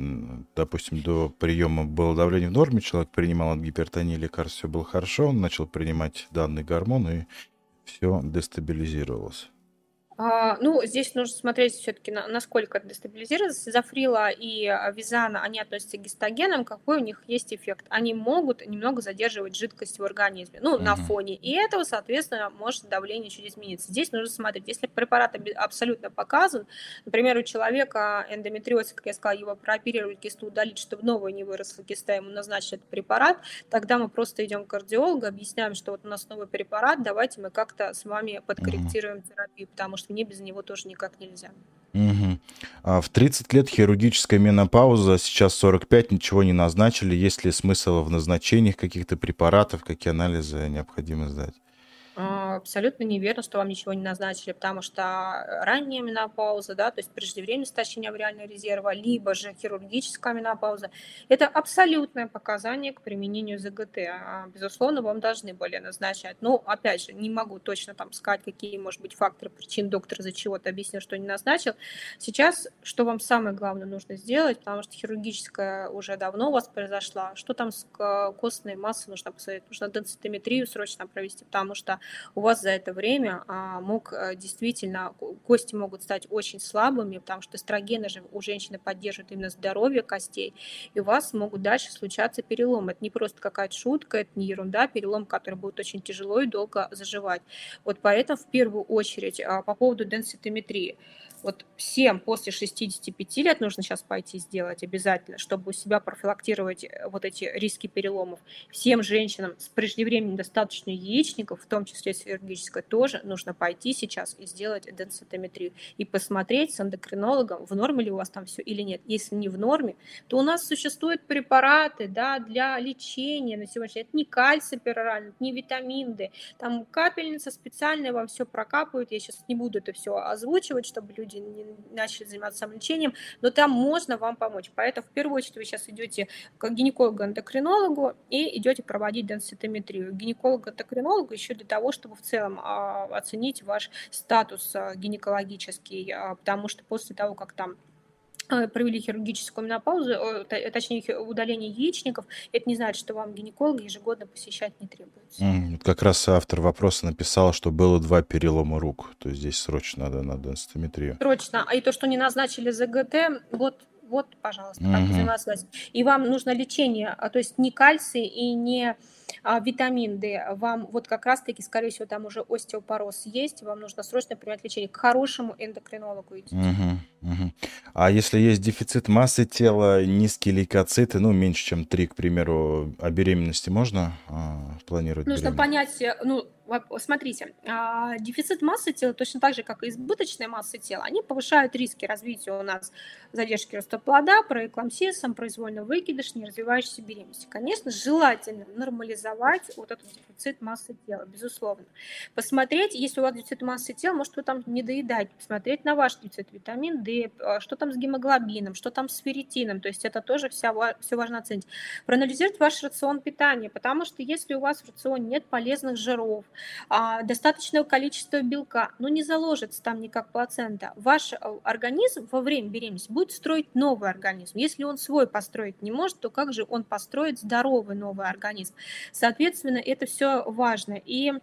допустим, до приема было давление в норме, человек принимал от гипертонии лекарств, все было хорошо, он начал принимать данный гормон, и все дестабилизировалось. А, ну, здесь нужно смотреть все-таки, на, насколько это дестабилизируется. Зафрила и а, визана, они относятся к гистогенам, какой у них есть эффект. Они могут немного задерживать жидкость в организме, ну, угу. на фоне. И этого, соответственно, может давление чуть измениться. Здесь нужно смотреть, если препарат абсолютно показан, например, у человека эндометриоз, как я сказала, его прооперировать кисту, удалить, чтобы новая не выросла киста, ему назначить этот препарат, тогда мы просто идем к кардиологу, объясняем, что вот у нас новый препарат, давайте мы как-то с вами подкорректируем угу. терапию, потому что что мне без него тоже никак нельзя. Угу. А в 30 лет хирургическая менопауза, сейчас 45, ничего не назначили. Есть ли смысл в назначениях каких-то препаратов, какие анализы необходимо сдать? А, абсолютно неверно, что вам ничего не назначили, потому что ранняя менопауза, да, то есть преждевременное истощение авриального резерва, либо же хирургическая менопауза, это абсолютное показание к применению ЗГТ. А, безусловно, вам должны были назначать. Но, опять же, не могу точно там сказать, какие, может быть, факторы причин доктор за чего-то объяснил, что не назначил. Сейчас, что вам самое главное нужно сделать, потому что хирургическая уже давно у вас произошла, что там с костной массой нужно посмотреть, нужно денситометрию срочно провести, потому что у вас за это время а, мог а, действительно, кости могут стать очень слабыми, потому что эстрогены же у женщины поддерживают именно здоровье костей, и у вас могут дальше случаться переломы. Это не просто какая-то шутка, это не ерунда, перелом, который будет очень тяжело и долго заживать. Вот поэтому в первую очередь а, по поводу денситометрии. Вот всем после 65 лет нужно сейчас пойти сделать обязательно, чтобы у себя профилактировать э, вот эти риски переломов. Всем женщинам с преждевременным достаточно яичников, в том числе с хирургической, тоже нужно пойти сейчас и сделать денситометрию и посмотреть с эндокринологом, в норме ли у вас там все или нет. Если не в норме, то у нас существуют препараты да, для лечения на сегодняшний день. Это не кальций пероральный, не витамин D. Там капельница специальная вам все прокапывает. Я сейчас не буду это все озвучивать, чтобы люди не начали заниматься самолечением, но там можно вам помочь. Поэтому в первую очередь вы сейчас идете к гинекологу-эндокринологу и идете проводить денситометрию. Гинеколог-эндокринологу еще для того, чтобы в целом а, оценить ваш статус а, гинекологический, а, потому что после того, как там провели хирургическую менопаузу, точнее удаление яичников, это не значит, что вам гинеколог ежегодно посещать не требуется. Mm, как раз автор вопроса написал, что было два перелома рук, то есть здесь срочно надо на денстометрию. Срочно. А и то, что не назначили ЗГТ, вот вот, пожалуйста, как угу. И вам нужно лечение, а, то есть не кальций и не а, витамин D. Вам вот как раз-таки, скорее всего, там уже остеопороз есть, вам нужно срочно принимать лечение. К хорошему эндокринологу идти. Угу, угу. А если есть дефицит массы тела, низкие лейкоциты, ну, меньше, чем 3, к примеру, о беременности можно а, планировать? Нужно понять, э, ну, смотрите, а, дефицит массы тела, точно так же, как и избыточная масса тела, они повышают риски развития у нас задержки роста плода, проэклампсии, самопроизвольно выкидыш, не развивающейся беременности. Конечно, желательно нормализовать вот этот дефицит массы тела, безусловно. Посмотреть, если у вас дефицит массы тела, может, вы там не доедаете, посмотреть на ваш дефицит витамин D, а, что там с гемоглобином, что там с ферритином, то есть это тоже вся, все важно оценить. Проанализировать ваш рацион питания, потому что если у вас в рационе нет полезных жиров, а, достаточного количества белка, но не заложится там никак плацента. Ваш э, организм во время беременности будет строить новый организм. Если он свой построить не может, то как же он построит здоровый новый организм? Соответственно, это все важно. И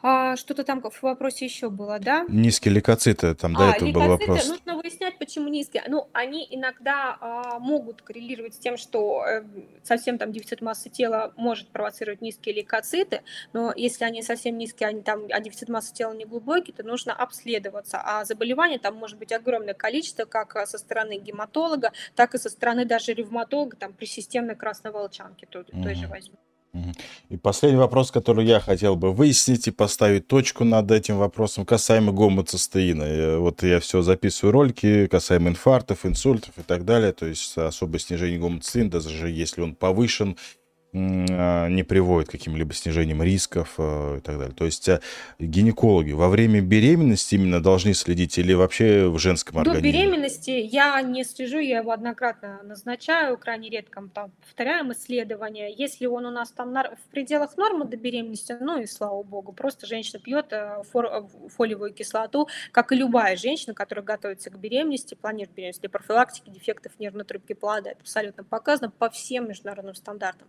а, что-то там в вопросе еще было, да? Низкие лейкоциты, там до а, этого был вопрос. нужно выяснять, почему низкие. Ну, они иногда а, могут коррелировать с тем, что э, совсем там дефицит массы тела может провоцировать низкие лейкоциты, но если они совсем низкие, они там, а дефицит массы тела не глубокий, то нужно обследоваться. А заболеваний там может быть огромное количество, как а, со стороны гематолога, так и со стороны даже ревматолога, там при системной красной волчанке той, mm-hmm. той же возьмем. И последний вопрос, который я хотел бы выяснить и поставить точку над этим вопросом, касаемо гомоцистеина. Э, вот я все записываю ролики касаемо инфарктов, инсультов и так далее. То есть особое снижение гомоцистеина, даже если он повышен, не приводит к каким-либо снижениям рисков э, и так далее. То есть э, гинекологи во время беременности именно должны следить или вообще в женском организме? До беременности я не слежу, я его однократно назначаю, крайне редко там повторяем исследования. Если он у нас там в пределах нормы до беременности, ну и слава богу, просто женщина пьет э, фолиевую кислоту, как и любая женщина, которая готовится к беременности, планирует беременность для профилактики дефектов нервной трубки плода. Это абсолютно показано по всем международным стандартам.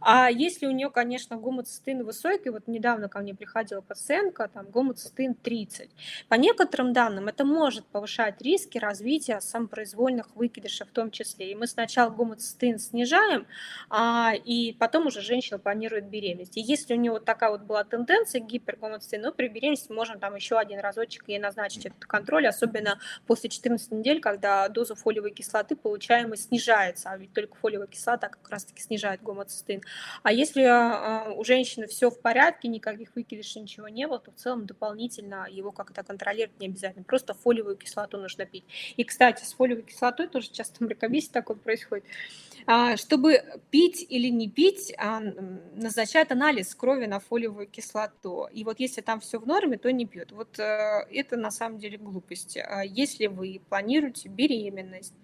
А если у нее, конечно, гомоцистеин высокий, вот недавно ко мне приходила пациентка, там гомоцистеин 30. По некоторым данным это может повышать риски развития самопроизвольных выкидышей в том числе. И мы сначала гомоцистеин снижаем, а, и потом уже женщина планирует беременность. И если у нее вот такая вот была тенденция гипергомоцистеин, ну, при беременности можем там еще один разочек ей назначить этот контроль, особенно после 14 недель, когда доза фолиевой кислоты получаемой снижается, а ведь только фолиевая кислота как раз-таки снижает гомоцистеин цистеин. А если а, у женщины все в порядке, никаких выкидышей, ничего не было, то в целом дополнительно его как-то контролировать не обязательно. Просто фолиевую кислоту нужно пить. И, кстати, с фолиевой кислотой тоже часто мракобесие такое происходит. А, чтобы пить или не пить, а, назначают анализ крови на фолиевую кислоту. И вот если там все в норме, то не пьют. Вот э, это на самом деле глупость. Если вы планируете беременность,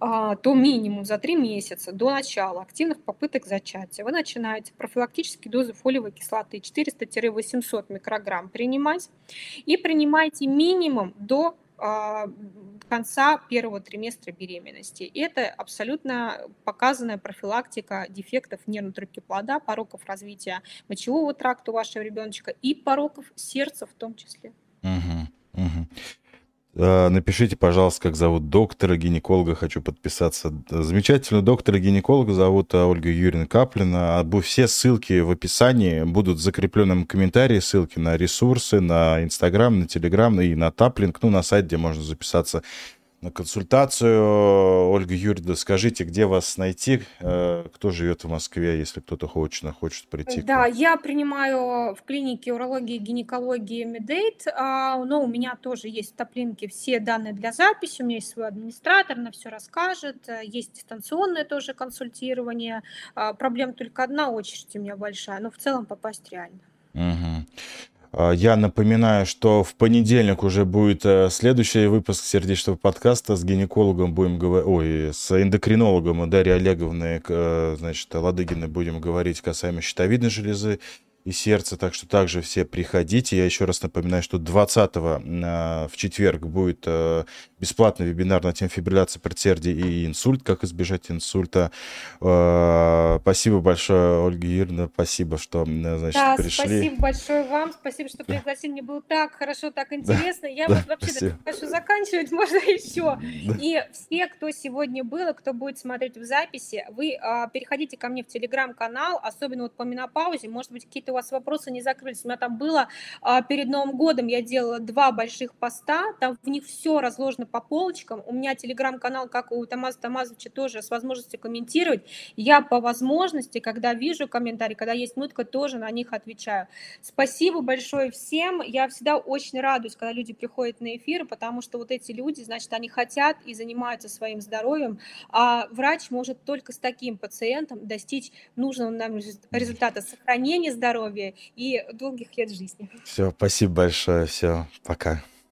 то минимум за три месяца до начала активных попыток зачатия вы начинаете профилактические дозы фолиевой кислоты 400-800 микрограмм принимать и принимайте минимум до а, конца первого триместра беременности. Это абсолютно показанная профилактика дефектов нервной трубки плода, пороков развития мочевого тракта у вашего ребеночка и пороков сердца в том числе. Угу, угу. Э, напишите, пожалуйста, как зовут доктора, гинеколога, хочу подписаться. Замечательного доктора-гинеколога зовут э, Ольга Юрьевна Каплина. Все ссылки в описании будут в закрепленном комментарии, ссылки на ресурсы, на Инстаграм, на Телеграм и на Таплинг, ну, на сайт, где можно записаться на консультацию. Ольга Юрьевна, скажите, где вас найти? Э, кто живет в Москве, если кто-то хочет, хочет прийти? Да, я принимаю в клинике урологии и гинекологии Медейт, а, но у меня тоже есть в топлинке все данные для записи, у меня есть свой администратор, на все расскажет, есть дистанционное тоже консультирование. А, проблема только одна, очередь у меня большая, но в целом попасть реально. Угу. А, я напоминаю, что в понедельник уже будет э, следующий выпуск сердечного подкаста с гинекологом будем говорить, ой, с эндокринологом Дарьей Олеговной, э, значит, Ладыгиной будем говорить касаемо щитовидной железы и сердца, так что также все приходите. Я еще раз напоминаю, что 20 а, в четверг будет э, бесплатный вебинар на тему фибрилляции предсердия и инсульт, как избежать инсульта. Э, спасибо большое, Ольга Юрьевна, спасибо, что значит, да, пришли. спасибо большое вам, спасибо, что пригласили. Мне было так хорошо, так интересно. Я да, вот вообще хочу заканчивать, можно еще. Да. И все, кто сегодня был, и кто будет смотреть в записи, вы а, переходите ко мне в телеграм-канал, особенно вот по менопаузе, может быть, какие-то у вас вопросы не закрылись. У меня там было а, перед Новым годом, я делала два больших поста, там в них все разложено по полочкам. У меня телеграм-канал, как у Тамаза Тамазовича, тоже с возможностью комментировать. Я по возможности, когда вижу комментарии, когда есть минутка, тоже на них отвечаю. Спасибо большое всем. Я всегда очень радуюсь, когда люди приходят на эфир, потому что вот эти люди, значит, они хотят и занимаются своим здоровьем, а врач может только с таким пациентом достичь нужного нам результата сохранения здоровья и долгих лет жизни. Все, спасибо большое. Все, пока.